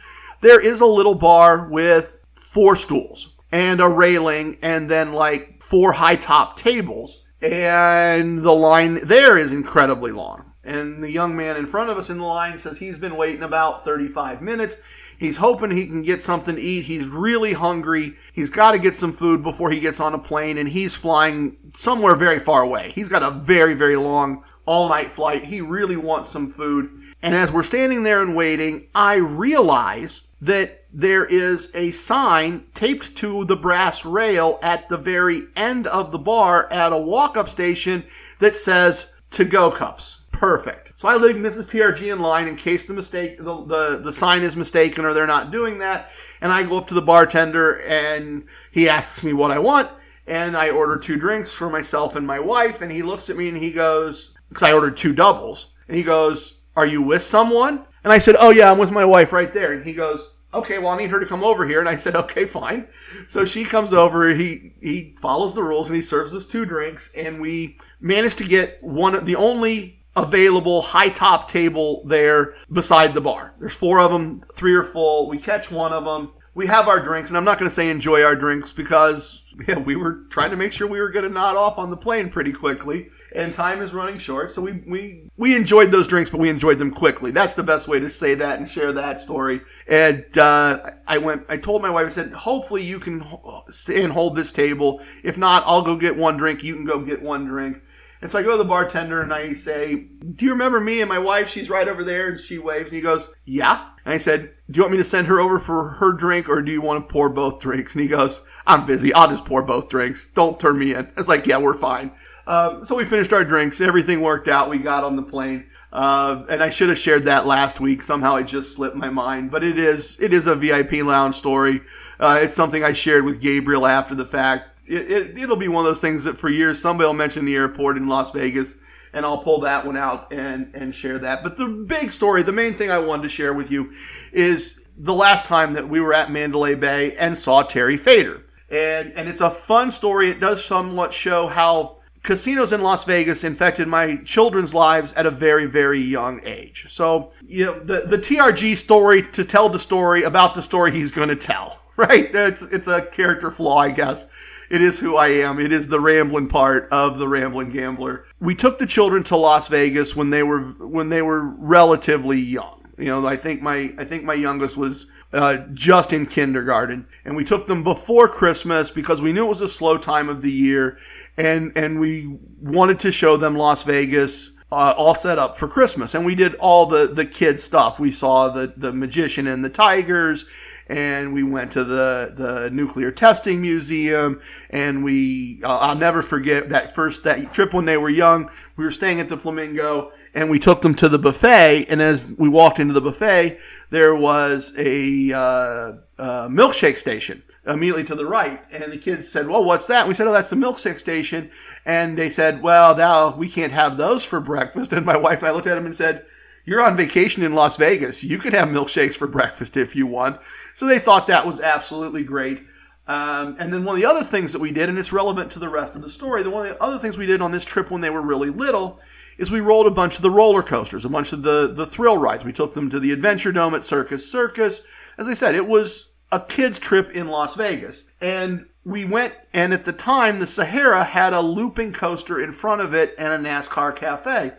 there is a little bar with four stools and a railing and then like four high top tables. And the line there is incredibly long. And the young man in front of us in the line says he's been waiting about 35 minutes. He's hoping he can get something to eat. He's really hungry. He's got to get some food before he gets on a plane, and he's flying somewhere very far away. He's got a very, very long all night flight. He really wants some food. And as we're standing there and waiting, I realize that there is a sign taped to the brass rail at the very end of the bar at a walk up station that says to go cups. Perfect. So I leave Mrs. TRG in line in case the mistake the, the, the sign is mistaken or they're not doing that. And I go up to the bartender and he asks me what I want. And I order two drinks for myself and my wife. And he looks at me and he goes, because I ordered two doubles. And he goes, Are you with someone? And I said, Oh, yeah, I'm with my wife right there. And he goes, okay, well, I need her to come over here. And I said, okay, fine. So she comes over. He he follows the rules and he serves us two drinks. And we managed to get one, of the only available high top table there beside the bar. There's four of them, three are full. We catch one of them. We have our drinks, and I'm not going to say enjoy our drinks because [laughs] yeah, we were trying to make sure we were going to nod off on the plane pretty quickly, and time is running short. So we we we enjoyed those drinks, but we enjoyed them quickly. That's the best way to say that and share that story. And uh, I went, I told my wife, I said, hopefully you can stay and hold this table. If not, I'll go get one drink. You can go get one drink. And so I go to the bartender and I say, Do you remember me and my wife? She's right over there. And she waves. And he goes, Yeah. And I said, Do you want me to send her over for her drink or do you want to pour both drinks? And he goes, I'm busy. I'll just pour both drinks. Don't turn me in. I was like, Yeah, we're fine. Um, so we finished our drinks. Everything worked out. We got on the plane. Uh, and I should have shared that last week. Somehow it just slipped my mind. But it is it is a VIP lounge story. Uh, it's something I shared with Gabriel after the fact. It, it, it'll be one of those things that for years somebody will mention the airport in Las Vegas and I'll pull that one out and, and share that. But the big story, the main thing I wanted to share with you is the last time that we were at Mandalay Bay and saw Terry Fator. And, and it's a fun story. It does somewhat show how casinos in Las Vegas infected my children's lives at a very, very young age. So, you know, the, the TRG story to tell the story about the story he's going to tell, [laughs] right? It's, it's a character flaw, I guess. It is who I am. It is the rambling part of the rambling gambler. We took the children to Las Vegas when they were when they were relatively young. You know, I think my I think my youngest was uh, just in kindergarten, and we took them before Christmas because we knew it was a slow time of the year, and and we wanted to show them Las Vegas uh, all set up for Christmas. And we did all the the kid stuff. We saw the the magician and the tigers, and we went to the the nuclear testing museum and we uh, I'll never forget that first that trip when they were young. We were staying at the flamingo and we took them to the buffet and as we walked into the buffet there was a uh, uh, milkshake station immediately to the right and the kids said well what's that? And we said oh that's the milkshake station. And they said well now we can't have those for breakfast. [laughs] And my wife and I looked at them and said you're on vacation in Las Vegas. You can have milkshakes for breakfast if you want. So they thought that was absolutely great. Um, and then one of the other things that we did, and it's relevant to the rest of the story, the one of the other things we did on this trip when they were really little is we rolled a bunch of the roller coasters, a bunch of the, the thrill rides. We took them to the Adventure Dome at Circus Circus. As I said, it was a kid's trip in Las Vegas. And we went, and at the time, the Sahara had a looping coaster in front of it and a NASCAR cafe.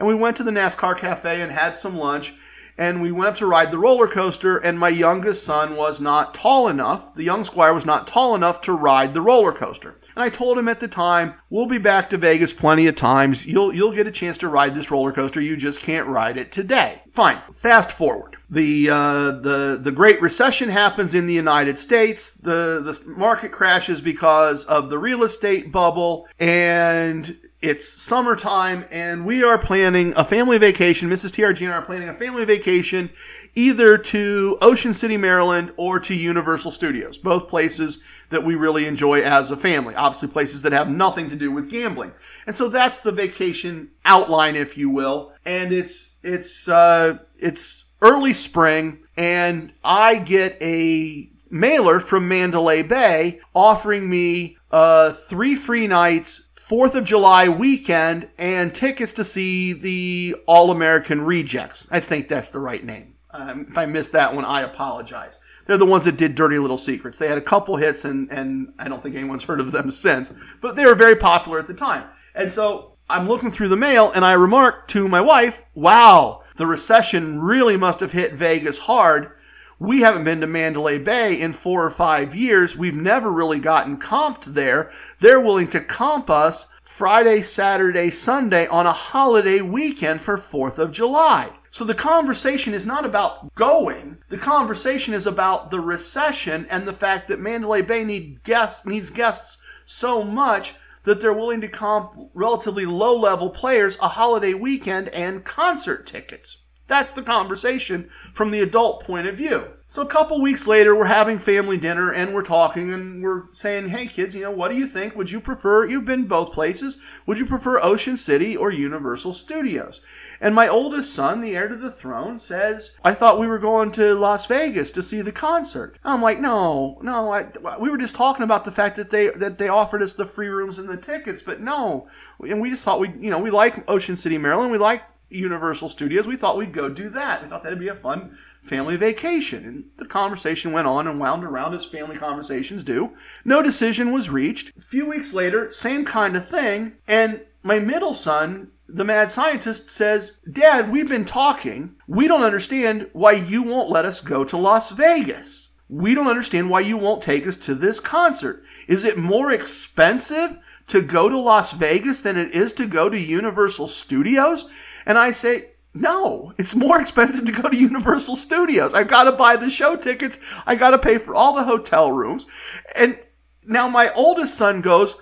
And we went to the NASCAR cafe and had some lunch. And we went up to ride the roller coaster, and my youngest son was not tall enough. The young squire was not tall enough to ride the roller coaster. And I told him at the time, "We'll be back to Vegas plenty of times. You'll you'll get a chance to ride this roller coaster. You just can't ride it today." Fine. Fast forward. The uh, the the Great Recession happens in the United States. The the market crashes because of the real estate bubble, and it's summertime and we are planning a family vacation. Mrs. TRG and I are planning a family vacation either to Ocean City, Maryland or to Universal Studios, both places that we really enjoy as a family. Obviously, places that have nothing to do with gambling. And so that's the vacation outline, if you will. And it's, it's, uh, it's early spring and I get a mailer from Mandalay Bay offering me uh, three free nights Fourth of July weekend and tickets to see the All American Rejects. I think that's the right name. Um, if I missed that one, I apologize. They're the ones that did Dirty Little Secrets. They had a couple hits, and, and I don't think anyone's heard of them [laughs] since, but they were very popular at the time. And so I'm looking through the mail, and I remark to my wife, wow, the recession really must have hit Vegas hard we haven't been to Mandalay Bay in four or five years. We've never really gotten comped there. They're willing to comp us Friday, Saturday, Sunday on a holiday weekend for 4th of July. So the conversation is not about going. The conversation is about the recession and the fact that Mandalay Bay need guests, needs guests so much that they're willing to comp relatively low level players a holiday weekend and concert tickets. That's the conversation from the adult point of view. So a couple weeks later, we're having family dinner and we're talking and we're saying, hey kids, you know, what do you think? Would you prefer, you've been both places, would you prefer Ocean City or Universal Studios? And my oldest son, the heir to the throne, says, I thought we were going to Las Vegas to see the concert. I'm like, no, no, I, we were just talking about the fact that they, that they offered us the free rooms and the tickets, but no. And we just thought we, you know, we like Ocean City, Maryland. We like Universal Studios, we thought we'd go do that. We thought that'd be a fun family vacation. And the conversation went on and wound around as family conversations do. No decision was reached. A few weeks later, same kind of thing. And my middle son, the mad scientist, says, Dad, we've been talking. We don't understand why you won't let us go to Las Vegas. We don't understand why you won't take us to this concert. Is it more expensive to go to Las Vegas than it is to go to Universal Studios? And I say, no, it's more expensive to go to Universal Studios. I've got to buy the show tickets. I got to pay for all the hotel rooms. And now my oldest son goes,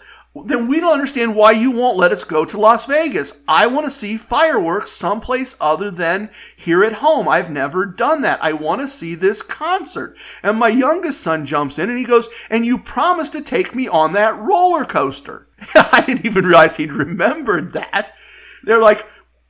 then we don't understand why you won't let us go to Las Vegas. I want to see fireworks someplace other than here at home. I've never done that. I want to see this concert. And my youngest son jumps in and he goes, and you promised to take me on that roller coaster. [laughs] I didn't even realize he'd remembered that. They're like,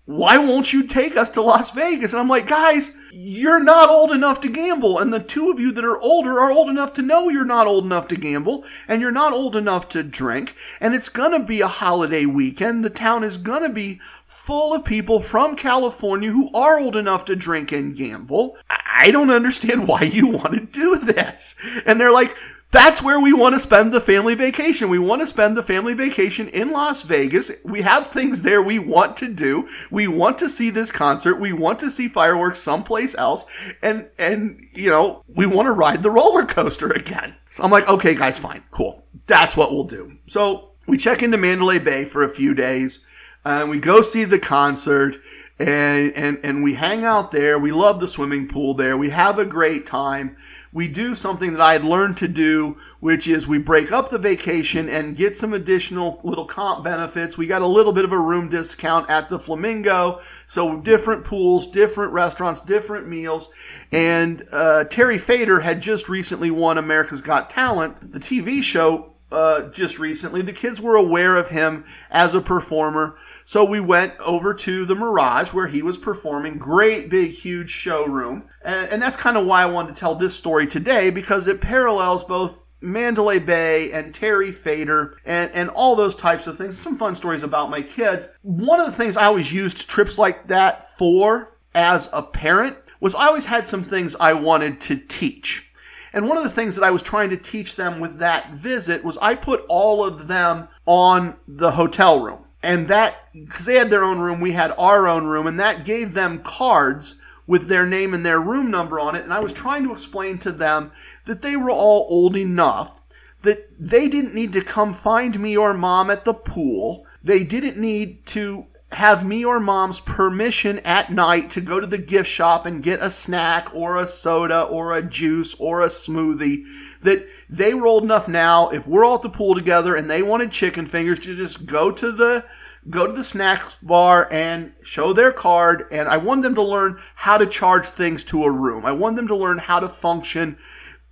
why won't you take us to Las Vegas? And I'm like, guys, you're not old enough to gamble. And the two of you that are older are old enough to know you're not old enough to gamble and you're not old enough to drink. And it's going to be a holiday weekend. The town is going to be full of people from California who are old enough to drink and gamble. I don't understand [laughs] why you want to do this. And they're like, that's where we want to spend the family vacation. We want to spend the family vacation in Las Vegas. We have things there we want to do. We want to see this concert. We want to see fireworks someplace else. And, and, you know, we want to ride the roller coaster [laughs] again. So I'm like, okay, guys, fine. Cool. That's what we'll do. So we check into Mandalay Bay for a few days and we go see the concert and, and, and we hang out there. We love the swimming pool there. We have a great time we do something that I had learned to do, which is we break up the vacation and get some additional little comp benefits. We got a little bit of a room discount at the Flamingo. So different pools, different restaurants, different meals. And uh, Terry Fator had just recently won America's Got Talent, the TV show uh, just recently. The kids were aware of him as a performer. So we went over to the Mirage where he was performing. Great, big, huge showroom. And, and that's kind of why I wanted to tell this story today because it parallels both Mandalay Bay and Terry Fator and, and all those types of things. Some fun stories about my kids. One of the things I always used trips like that for as a parent was I always had some things I wanted to teach. And one of the things that I was trying to teach them with that visit was I put all of them on the hotel room and that because they had their own room we had our own room and that gave them cards with their name and their room number on it. And i was trying to explain to them that they were all old enough that they didn't need to come find me or mom at the pool. They didn't need to have me or mom's permission at night to go to the gift shop and get a snack or a soda or a juice or a smoothie that they were old enough now if we're all at the pool together and they wanted chicken fingers to just go to the go to the snack bar and show their card. And i want them to learn how to charge things to a room. I want them to learn how to function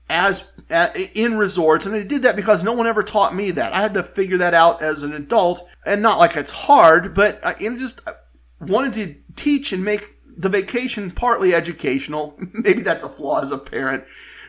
as uh, in resorts. And i did that because no one ever taught me that. I had to figure that out as an adult. And not like it's hard but i just wanted to teach and make the vacation partly educational. [laughs] Maybe that's a flaw as a parent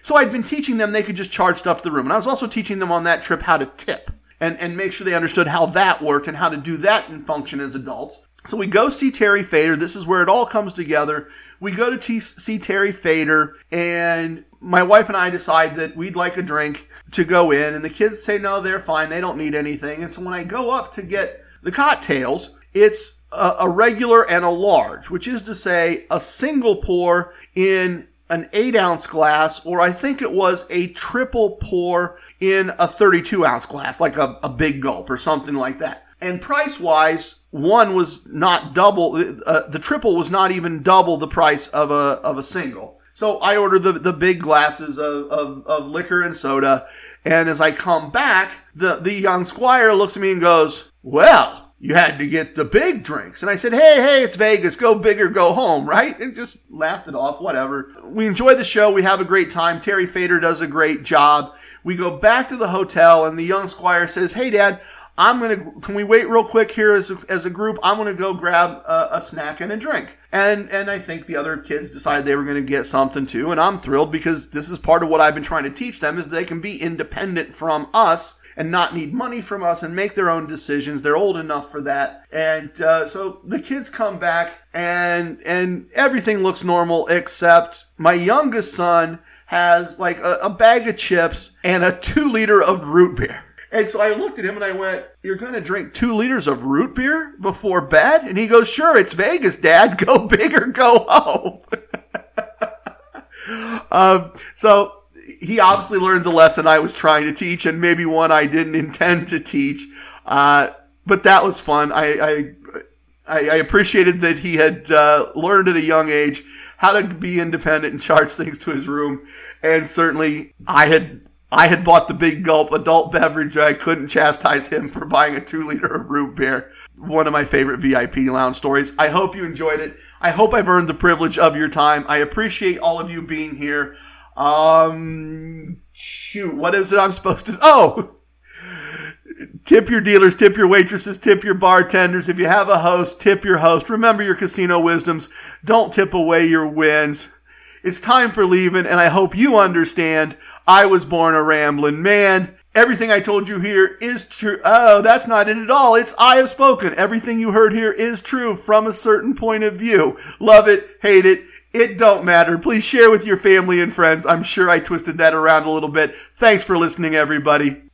so I'd been teaching them they could just charge stuff to the room. And I was also teaching them on that trip how to tip and, and make sure they understood how that worked and how to do that and function as adults. So we go see Terry Fator. This is where it all comes together. We go to t- see Terry Fator, and my wife and I decide that we'd like a drink to go in, and the kids say no, they're fine, they don't need anything. And so when I go up to get the cocktails, it's a, a regular and a large, which is to say, a single pour in an eight ounce glass, or I think it was a triple pour in a 32 ounce glass, like a, a big gulp or something like that. And price wise, one was not double, uh, the triple was not even double the price of a, of a single. So I order the, the big glasses of, of, of liquor and soda. And as I come back, the, the young squire looks at me and goes, Well, you had to get the big drinks. And I said, hey, hey, it's Vegas. Go big or go home, right? And just laughed it off, whatever. We enjoy the show. We have a great time. Terry Fator does a great job. We go back to the hotel, and the young squire says, hey, Dad, I'm going to, can we wait real quick here as a, as a group? I'm going to go grab a, a, snack and a drink. And, and I think the other kids decided they were going to get something too. And I'm thrilled because this is part of what I've been trying to teach them is they can be independent from us and not need money from us and make their own decisions. They're old enough for that. And uh, so the kids come back and and everything looks normal except my youngest son has like a, a bag of chips and a two liter of root beer. And so I looked at him and I went, You're going to drink two liters of root beer before bed? And he goes, Sure, it's Vegas, Dad. [laughs] Go big or go home. [laughs] um, so he obviously learned the lesson I was trying to teach, and maybe one I didn't intend to teach. Uh, but that was fun. I, I I, appreciated that he had uh, learned at a young age how to be independent and charge things to his room. And certainly, I had I had bought the big gulp adult beverage. I couldn't chastise him for buying a two liter of root beer. One of my favorite VIP lounge stories. I hope you enjoyed it. I hope I've earned the privilege of your time. I appreciate all of you being here. Um, shoot, what is it I'm supposed to? Oh, tip your dealers, tip your waitresses, tip your bartenders. If you have a host, tip your host. Remember your casino wisdoms. Don't tip away your wins. It's time for leaving, and I hope you understand I was born a rambling man. Everything I told you here is true. Oh, that's not it at all. It's I have spoken. Everything you heard here is true from a certain point of view. Love it, hate it. It don't matter. Please share with your family and friends. I'm sure I twisted that around a little bit. Thanks for listening, everybody.